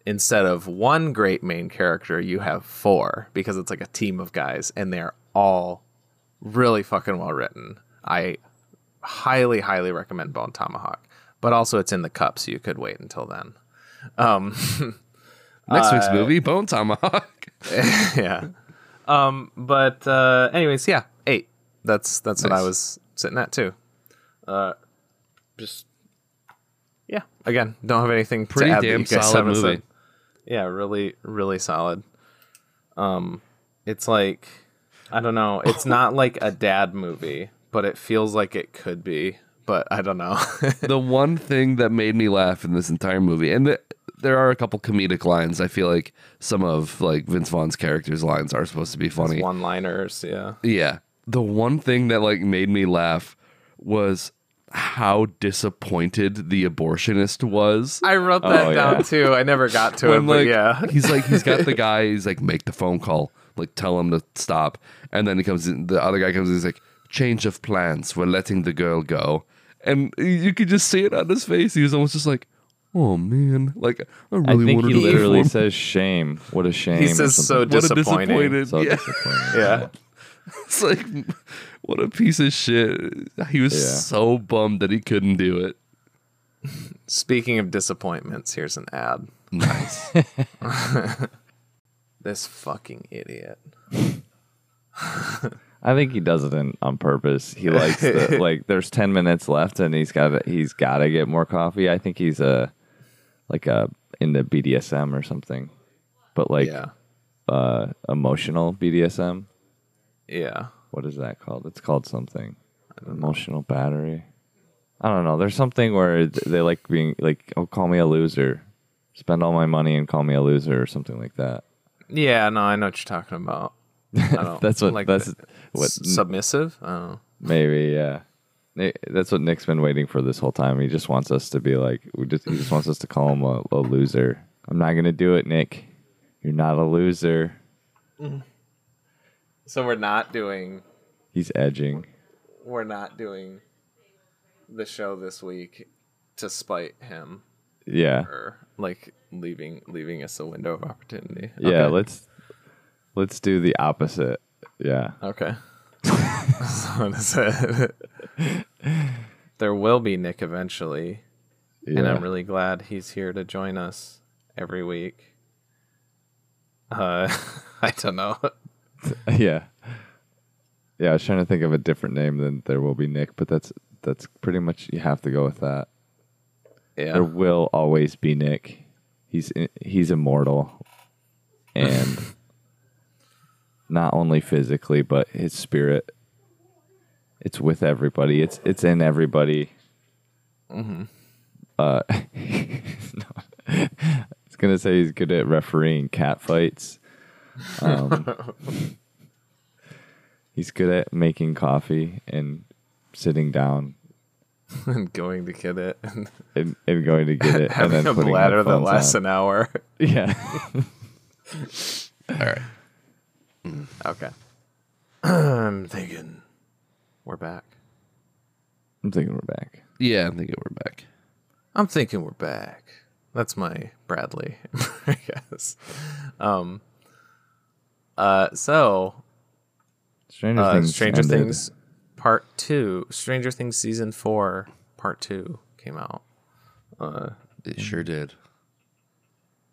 instead of one great main character, you have four because it's like a team of guys and they're all really fucking well written. I highly, highly recommend Bone Tomahawk, but also it's in the cup, so you could wait until then. Um, *laughs* Next Uh, week's movie Bone Tomahawk. *laughs* *laughs* yeah. Um, but uh, anyways, yeah, eight. That's that's what I was sitting at too. Uh, just yeah. Again, don't have anything Pretty to add that damn you solid movie. said. Yeah, really, really solid. Um, it's like I don't know. It's not like a dad movie, but it feels like it could be. But I don't know. *laughs* the one thing that made me laugh in this entire movie, and the, there are a couple comedic lines. I feel like some of like Vince Vaughn's character's lines are supposed to be funny. One-liners, yeah. Yeah. The one thing that like made me laugh was how disappointed the abortionist was. I wrote that Oh, down yeah. too. I never got to it, When, but like yeah. *laughs* he's like he's got the *laughs* guy, he's like, make the phone call, like tell him to stop. And then he comes in the other guy comes in, he's like, Change of plans, we're letting the girl go. And you could just see it on his face. He was almost just like, Oh man. Like I I really think wanted he to literally perform- says shame. What a shame. He or says so something. what a disappointing. disappointed. So yeah. disappointing. Yeah. *laughs* It's like, what a piece of shit. He was Yeah. so bummed that he couldn't do it. Speaking of disappointments, here's an ad. Nice. *laughs* *laughs* This fucking idiot. I think he does it in, on purpose. He likes the, *laughs* like. There's ten minutes left, and he's got to he's got to get more coffee. I think he's a like a into BDSM or something, but like yeah. uh emotional BDSM. Yeah. What is that called? It's called something. Emotional battery. I don't know. There's something where they like being like, "Oh, call me a loser." Spend all my money and call me a loser or something like that. Yeah, no, I know what you're talking about. *laughs* I don't That's what like that's the- what submissive. I. Maybe, yeah. That's what Nick's been waiting for this whole time. He just wants us to be like, we just, he just wants us to call him a, a loser. I'm not gonna do it, Nick. You're not a loser. Mm. So we're not doing He's edging. we're not doing the show this week to spite him Yeah, or like leaving leaving us a window of opportunity. yeah. Okay. Let's let's do the opposite. Yeah, Okay. so what is it? there will be Nick eventually, yeah. and I'm really glad he's here to join us every week. Uh, *laughs* I don't know. *laughs* yeah, yeah. I was trying to think of a different name than there will be Nick, but that's that's pretty much you have to go with that. Yeah. There will always be Nick. He's he's immortal, and *laughs* not only physically, but his spirit. It's with everybody. It's it's in everybody. Mm-hmm. Uh, *laughs* no. I was gonna say he's good at refereeing cat fights. Um, *laughs* he's good at making coffee and sitting down *laughs* and going to get it and and, and going to get it, and having then a bladder that lasts on. an hour. Yeah. All right. Okay. I'm thinking we're back. I'm thinking we're back. Yeah, I'm thinking we're back. I'm thinking we're back. That's my Bradley, *laughs* I guess. Um. Uh. So, Stranger uh, Things. Stranger ended. Things Part Two, Stranger Things season four, Part Two came out, Uh. It sure did.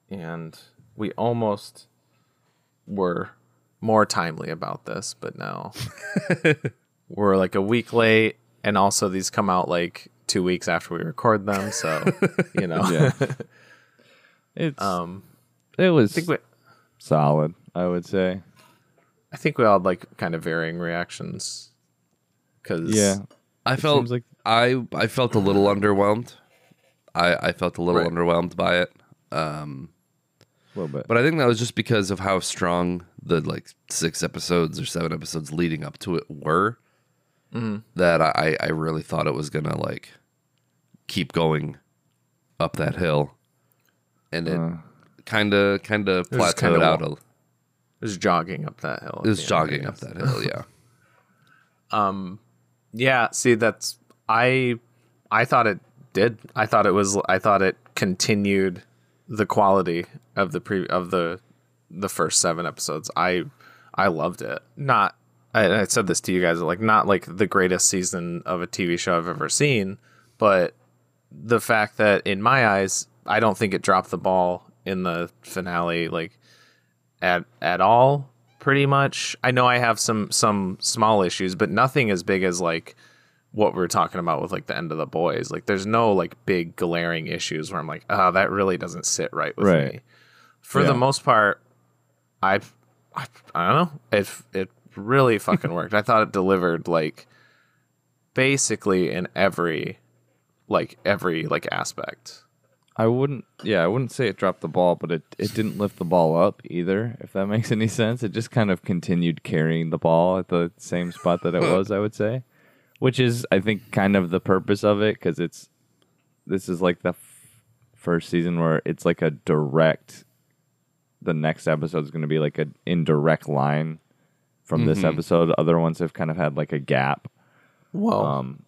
and we almost were more timely about this, but no. *laughs* we're like a week late, and also these come out like two weeks after we record them, so *laughs* you know. Yeah. It's Um. it was I think we, solid, I would say. I think we all had like kind of varying reactions. Cause Yeah. I felt like- I I felt a little underwhelmed. I I felt a little Right. underwhelmed by it. A little bit. But I think that was just because of how strong the like six episodes or seven episodes leading up to it were. That I I really thought it was gonna like keep going up that hill, and it kind of kind of plateaued kinda out. A, it was jogging up that hill. it was jogging up that hill. Yeah. *laughs* *laughs* Um. Yeah, see that's I I thought it did. I thought it was I thought it continued the quality of the pre of the the first 7 episodes. I I loved it. Not I, I said this to you guys like not like the greatest season of a TV show I've ever seen, but the fact that in my eyes I don't think it dropped the ball in the finale like at at all pretty much i know i have some some small issues but nothing as big as like what we are talking about with like the end of the boys like there's no like big glaring issues where i'm like oh that really doesn't sit right with Right. me for Yeah. the most part i i, I don't know it it really *laughs* fucking worked i thought it delivered like basically in every like every like aspect I wouldn't yeah, I wouldn't say it dropped the ball, but it, it didn't lift the ball up either, if that *laughs* makes any sense. It just kind of continued carrying the ball at the same spot that it *laughs* was, I would say. Which is I think kind of the purpose of it cuz it's this is like the f- first season where it's like a direct the next episode is going to be like an indirect line from this episode. Other ones have kind of had like a gap. well Um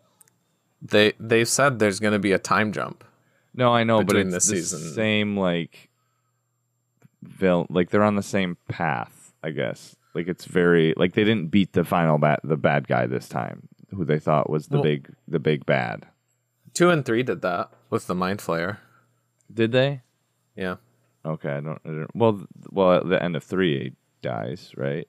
they they've said there's going to be a time jump No, I know, but between it's this the season. same like vil- like they're on the same path. I guess. Like it's very like they didn't beat the final bad the bad guy this time, who they thought was the Well- big the big bad. Two and three did that with the mind flayer. Did they? Yeah. Okay, I don't, I don't. Well, well, at the end of three, he dies, right?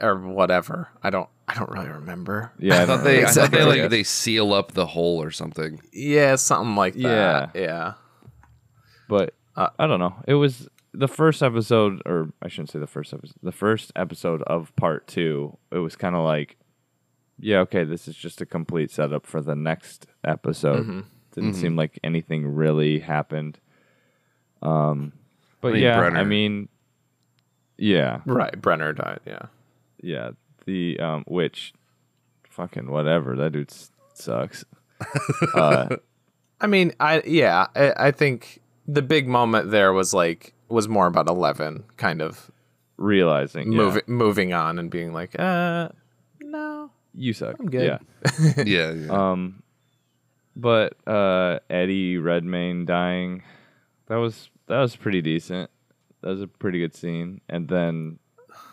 Or whatever. I don't I don't really remember. Yeah, I *laughs* thought they, I thought they Exactly. like they seal up the hole or something. Yeah, something like that. Yeah. but Uh, I don't know. It was the first episode, or I shouldn't say the first episode. The first episode of part two. It was kind of like, yeah, okay, this is just a complete setup for the next episode. Mm-hmm. Didn't seem like anything really happened. Um, but I mean, yeah, Brenner. I mean, yeah, Right. Brenner died, yeah. yeah. The um, which, fucking whatever. That dude sucks. *laughs* uh, I mean, I yeah, I, I think the big moment there was like was more about Eleven kind of realizing, yeah, moving moving on and being like, uh no. you suck. I'm good. Yeah. *laughs* Yeah, yeah. Um, but uh, Eddie Redmayne dying, that was that was pretty decent. That was a pretty good scene. And then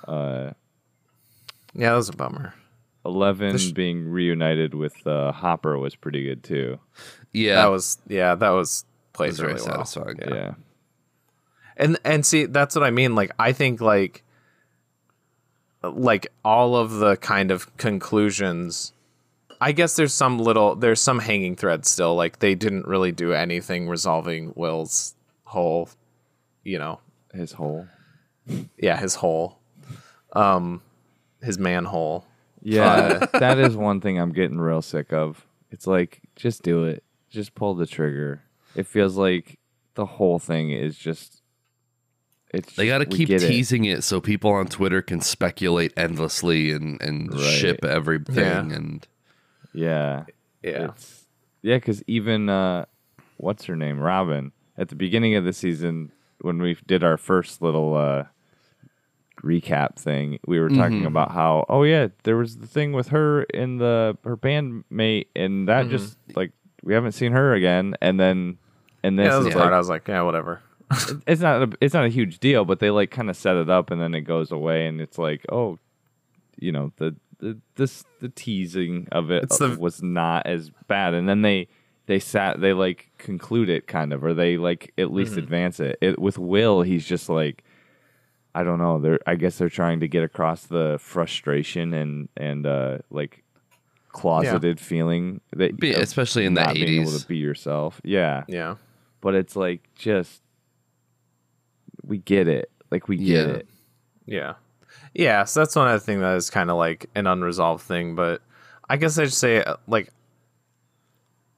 uh, Yeah, that was a bummer. Eleven sh- being reunited with uh, Hopper was pretty good too. yeah, That was yeah, that was that played was very really well. satisfying. Yeah, And and see, that's what I mean. Like I think like like all of the kind of conclusions I guess there's some little there's some hanging thread still. Like they didn't really do anything resolving Will's whole you know, his whole. yeah, his hole. Um his manhole. Yeah, *laughs* that is one thing I'm getting real sick of. It's like just do it, just pull the trigger. It feels like the whole thing is just. It's They got to keep get it. teasing it. so people on Twitter can speculate endlessly and and Right. ship everything. Yeah. And Yeah, Yeah. It's, yeah, because even uh, what's her name, Robin, at the beginning of the season when we did our first little uh, recap thing, we were talking about how oh yeah, there was the thing with her in the her bandmate, and that just like we haven't seen her again, and then and this Yeah, is like I was like, yeah, whatever. *laughs* it's not a, it's not a huge deal, but they like kind of set it up, and then it goes away, and it's like oh, you know the the this the teasing of it the- was not as bad, and then they they sat they like conclude it kind of, or they like at least advance it. it. With Will, he's just like. I don't know. They're I guess they're trying to get across the frustration and and uh like closeted feeling that Be- of especially in the not being able to be yourself. Yeah Yeah. but it's like just we get it like we get Yeah. it Yeah. Yeah, so that's one other thing that is kind of like an unresolved thing, but I guess I'd say uh, like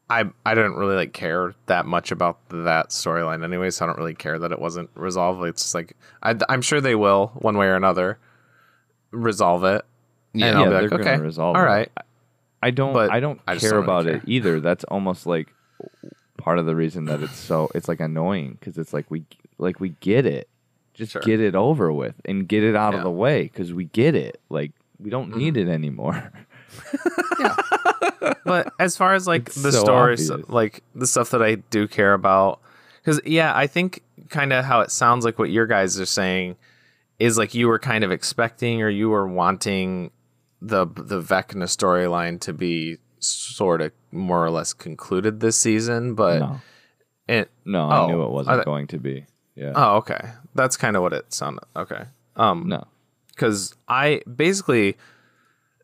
I I didn't really like care that much about that storyline anyway, so I don't really care that it wasn't resolved. It's just like I, I'm sure they will one way or another resolve it. Yeah. and I'll Yeah, be they're like, gonna okay, resolve all it. right, i don't But i don't I care don't really about care. it either that's almost like part of the reason that it's so it's like annoying because it's like we like we get it just Sure. get it over with and get it out Yeah. of the way because we get it like we don't mm-hmm. need it anymore but as far as like It's the so stories, obvious. like the stuff that I do care about, because yeah, I think kind of how it sounds like what your guys are saying is like you were kind of expecting or you were wanting the the Vecna storyline to be sort of more or less concluded this season, but no. it no i Oh, knew it wasn't th- going to be. Yeah. Oh okay, that's kind of what it sounded okay. Um, no. because I basically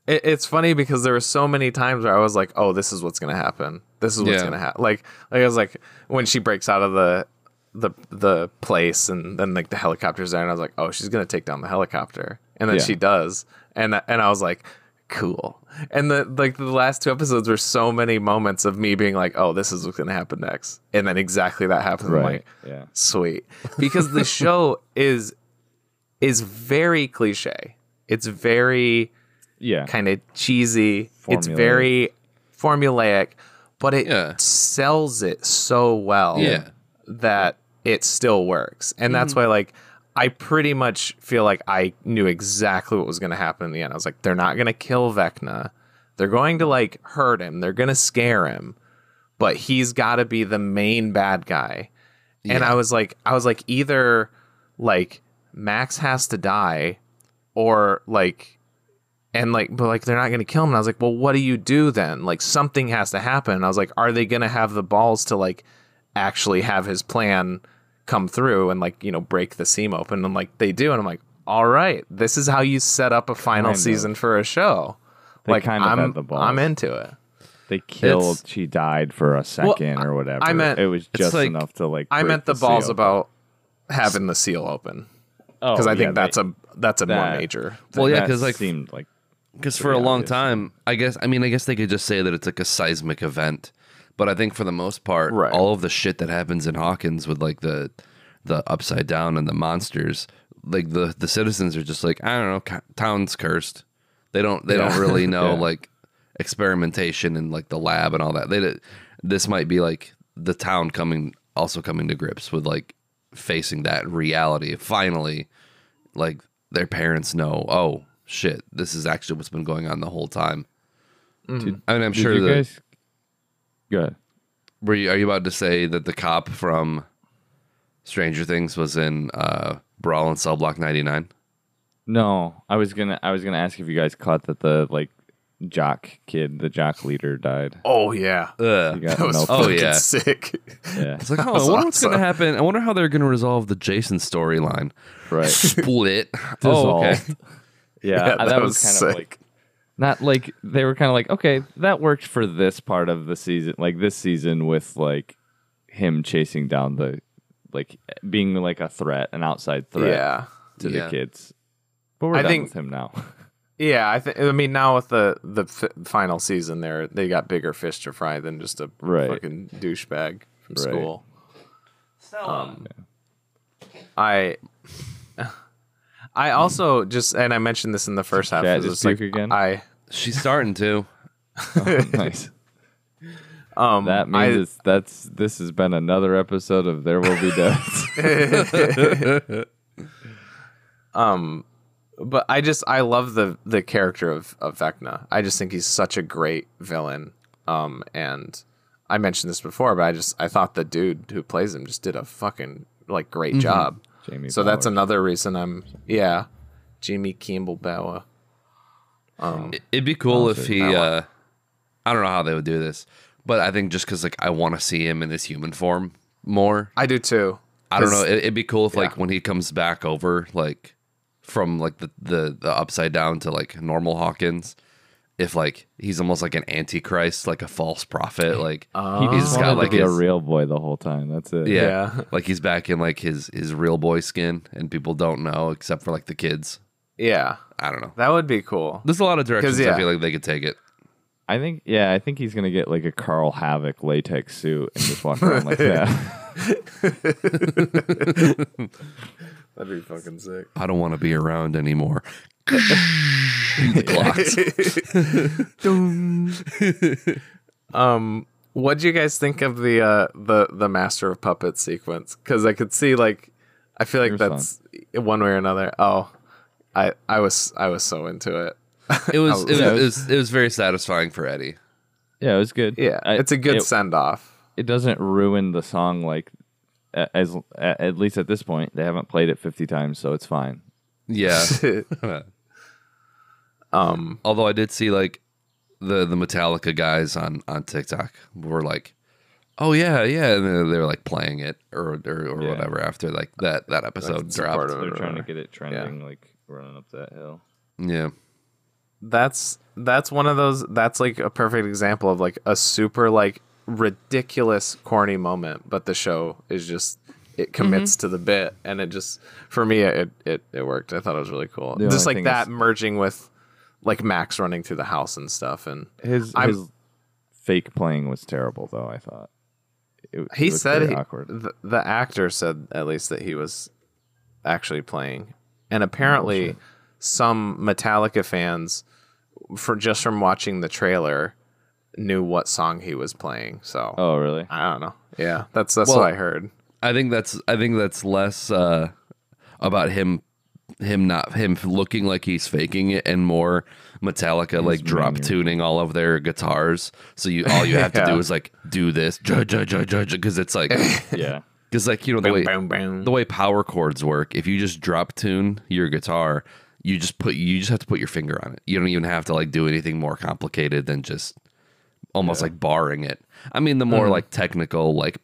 it, it's funny because there were so many times where I was like, "Oh, this is what's gonna happen. This is what's Yeah. gonna happen." Like, like I was like, when she breaks out of the the the place and then like the helicopter's there, and I was like, "Oh, she's gonna take down the helicopter," and then Yeah. she does, and and I was like. Cool, and the like the last two episodes were so many moments of me being like, "Oh, this is what's gonna happen next," and then exactly that happened. I'm right like, yeah sweet *laughs* because the show is is very cliche it's very yeah. kind of cheesy. It's very formulaic but it Yeah. sells it so well Yeah. that it still works. And that's mm-hmm. why like i pretty much feel like i knew exactly what was going to happen in the end. I was like they're not going to kill vecna. They're going to like hurt him. They're going to scare him. But he's got to be the main bad guy. And I was like, I was like, either like Max has to die, or like and like but like they're not gonna kill him and i was like well what do you do then like something has to happen and i was like are they gonna have the balls to like actually have his plan come through and like you know break the seam open and like they do and i'm like all right this is how you set up a final Kind of. season for a show They like kind of i'm the balls. i'm into it They killed. It's- she died for a second or whatever. I meant- it was just like- enough to like. i meant the balls about having the seal open Oh, because i yeah, think that's they- a that's a more major Well, yeah, because like seemed like because for a long obvious. time, I guess I mean I guess they could just say that it's like a seismic event, but I think for the most part, Right. all of the shit that happens in Hawkins with like the the upside down and the monsters, like the the citizens are just like I don't know, ca- town's cursed. They don't they Yeah. don't really *laughs* know Yeah. like experimentation and like the lab and all that. They this might be like the town coming also coming to grips with like facing that reality. Finally, like their parents know, oh shit, this is actually what's been going on the whole time. I mean, I'm sure you that. guys? Good. Were you, are you about to say that the cop from Stranger Things was in uh, Brawl in Cell Block 99? No, I was gonna. I was gonna ask if you guys caught that the like jock kid, the jock leader, died. oh yeah Ugh. That was no- Oh, yeah. sick yeah, It's like, oh, I was wonder what's going to happen. I wonder how they're going to resolve the Jason storyline. right. *laughs* Split. oh, okay. *laughs* Dissolved. Yeah, Yeah, that, that was, was kind of like not like they were kind of like okay, that worked for this part of the season, like this season with like him chasing down the like being like a threat, an outside threat yeah to Yeah. the kids. But we're I done think- with him now. *laughs* Yeah, I think. I mean, now with the the f- final season, there they got bigger fish to fry than just a Right. fucking douchebag from Right. school. Um, I. I also just, and I mentioned this in the first half. Cat is just it's like, again? I She's starting to. *laughs* nice. um That means I, it's that's this has been another episode of There Will Be Deaths. *laughs* um, but I just I love the the character of of Vecna. I just think he's such a great villain. Um, and I mentioned this before, but I just I thought the dude who plays him just did a fucking like great job. Jamie so that's another reason I'm yeah, Jamie Campbell Bower. It'd be cool if he. one. Uh, I don't know how they would do this, but I think just because like I want to see him in his human form more. I do too. I don't know. It, it'd be cool if like when he comes back over, like from like the, the the upside down to like normal Hawkins, if like he's almost like an antichrist, like a false prophet, like oh. he he's just got like his, a real boy the whole time. That's it. yeah, Yeah. *laughs* like he's back in like his his real boy skin, and people don't know except for like the kids. Yeah, I don't know. that would be cool. There's a lot of directions I feel like they could take it. I think yeah, I think he's gonna get like a Carl Havoc latex suit and just walk around like *laughs* that. *laughs* That'd be fucking sick. I don't want to be around anymore. *laughs* the clocks. *laughs* Um, what do you guys think of the uh the the Master of Puppets sequence? Because I could see like, I feel like It was that's one way or another. Oh, I I was I was so into it. It was, *laughs* it was, it was it was very satisfying for Eddie. yeah, it was good. Yeah, I- it's a good It, send off. it doesn't ruin the song like a- as at least at this point they haven't played it 50 times, so it's fine. Yeah. *laughs* *laughs* um, Although I did see like the the Metallica guys on on TikTok were like, "Oh yeah, yeah," and they they were like playing it or or, or Yeah. whatever after like that that episode support dropped. of They're trying to get it trending like running up that hill. Yeah, that's that's one of those. That's like a perfect example of like a super like ridiculous corny moment, but the show is just it commits mm-hmm. to the bit, and it just for me it it it worked. I thought it was really cool. The just like thing that is- merging with like Max running through the house and stuff, and His I'm- his fake playing was terrible though, I thought. It, he it said very he, awkward. the, the actor said at least that he was actually playing and oh, apparently some metallica fans for just from watching the trailer knew what song he was playing so Oh, really? i don't know yeah that's that's Well- what i heard I think that's I think that's less uh, about him him not him looking like he's faking it and more Metallica like drop mannerism. tuning all of their guitars. So you all you have to do is like do this because it's like *laughs* yeah. because like you know the way boom, boom. the way power chords work, if you just drop tune your guitar, you just put you just have to put your finger on it. You don't even have to like do anything more complicated than just almost like barring it. I mean, the more mm-hmm. like technical, like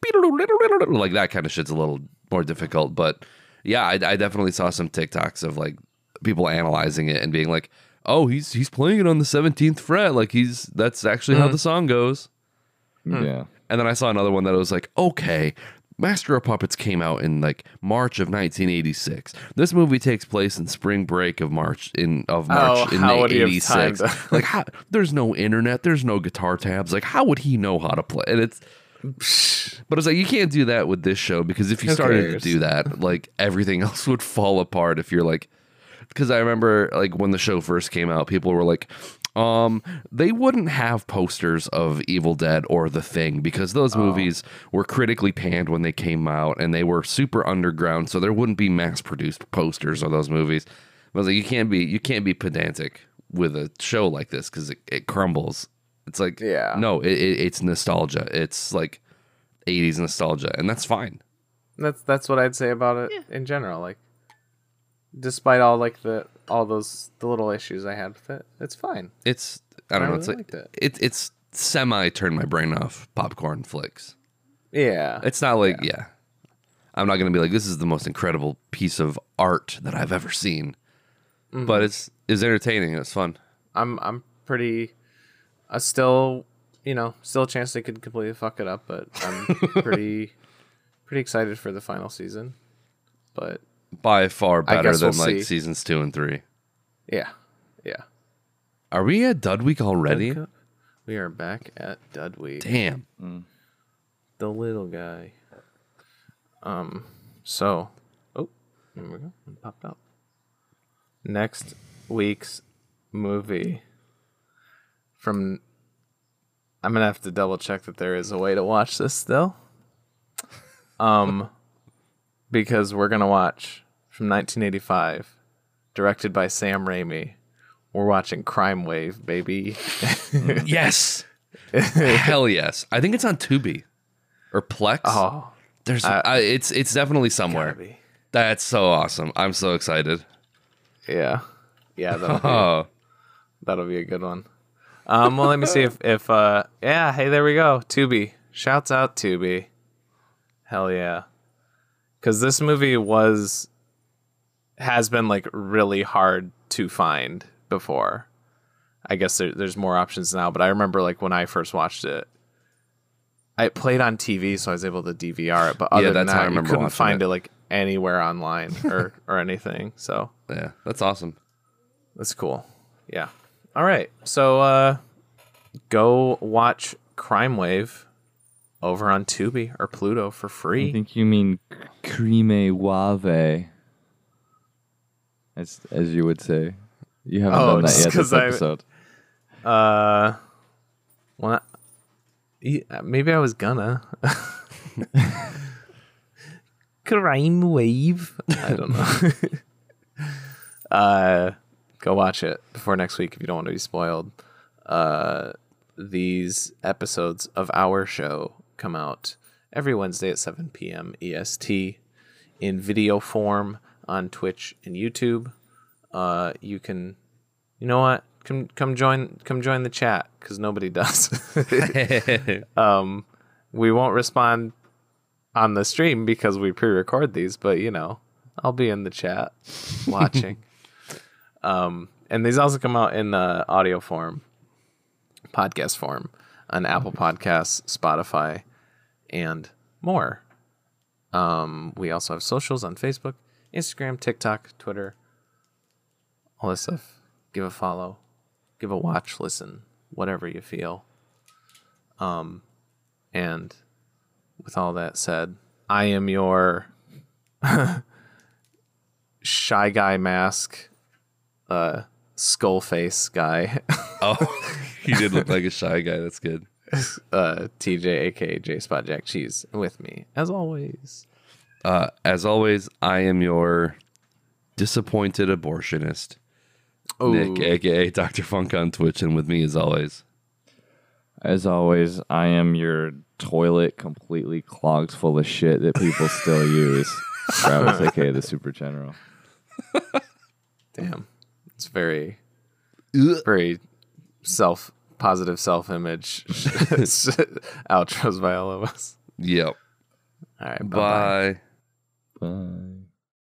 like that kind of shit's a little more difficult. But yeah, I, I definitely saw some TikToks of like people analyzing it and being like, "Oh, he's he's playing it on the seventeenth fret. Like he's that's actually how mm-hmm. the song goes." Yeah. And then I saw another one that was like, okay, Master of Puppets came out in like March of 1986. This movie takes place in spring break of March in of oh, March Oh, in how would he have time 86. to- *laughs* like how, there's no internet, there's no guitar tabs. Like how would he know how to play? And it's *sighs* but it's like you can't do that with this show because if you Who started to do that, *laughs* like everything else would fall apart if you're like because I remember like when the show first came out, people were like, um, they wouldn't have posters of Evil Dead or The Thing because those Oh. movies were critically panned when they came out and they were super underground, so there wouldn't be mass produced posters of those movies. I was like, you can't be you can't be pedantic with a show like this because it, it crumbles. It's like, Yeah. no, it, it, it's nostalgia. It's like 80s nostalgia, and that's fine. That's that's what I'd say about it in general. Like, despite all like the all those the little issues I had with it, it's fine. It's I don't I know. really It's like it. it, it's semi turn my brain off popcorn flicks. Yeah, It's not like yeah. I'm not gonna be like this is the most incredible piece of art that I've ever seen, Mm-hmm. but it's it's entertaining. It's fun. I'm I'm pretty. I still, you know, still a chance they could completely fuck it up, but I'm *laughs* pretty pretty excited for the final season. But By far better than we'll like see. seasons two and three. yeah, yeah. Are we at Dud Week already? We are back at Dud Week. Damn. the little guy. Um, so, oh, there we go. It popped up. Next week's movie from. I'm gonna have to double check that there is a way to watch this still. Um, because we're gonna watch from 1985, directed by Sam Raimi. We're watching Crimewave, baby. *laughs* Yes. Hell yes. I think it's on Tubi or Plex. Oh, There's I, it's it's definitely somewhere. That's so awesome. I'm so excited. Yeah, yeah. That'll be, *laughs* Oh. That'll be a good one. Um, well, let me see if *laughs* if uh, yeah. Hey, there we go. Tubi. Shouts out Tubi. Hell yeah. Because this movie was has been like really hard to find before. I guess there, there's more options now, but I remember like when I first watched it, I played on TV, so I was able to DVR it. But other than that, I you couldn't find it. it like anywhere online *laughs* or or anything. So Yeah, that's awesome. that's cool. Yeah. All right. So uh go watch Crimewave over on Tubi or Pluto for free. I think you mean crime wave, as as you would say. You haven't Oh, done that yet yet 'cause this I- episode. Uh well, maybe I was gonna. *laughs* Crimewave. I don't know. *laughs* uh go watch it before next week if you don't want to be spoiled. Uh these episodes of our show come out every Wednesday at 7 p.m. EST in video form on Twitch and YouTube. Uh, you can, you know what? Come come join come join the chat because nobody does. *laughs* *laughs* um, we won't respond on the stream because we pre-record these, but you know, I'll be in the chat *laughs* watching. um, and these also come out in uh, audio form, podcast form on Apple Podcasts, Spotify, and more. Um, we also have socials on Facebook, Instagram, TikTok, Twitter, all this stuff. Give a follow, give a watch, listen, whatever you feel. Um, and with all that said, I am your *laughs* shy guy mask, uh, skull face guy, *laughs* Oh, *laughs* you did look like a shy guy. That's good. *laughs* uh, TJ, aka J Spot Jack Cheese, with me as always. Uh, as always, I am your disappointed abortionist, Nick, aka Dr. Funk on Twitch, and with me as always. As always, I am your toilet completely clogged full of shit that people still *laughs* use. Travis, *laughs* aka the Super General. Damn. It's very, very self positive self image *laughs* outros by all of us. Yep. All right. Bye. Bye. Bye.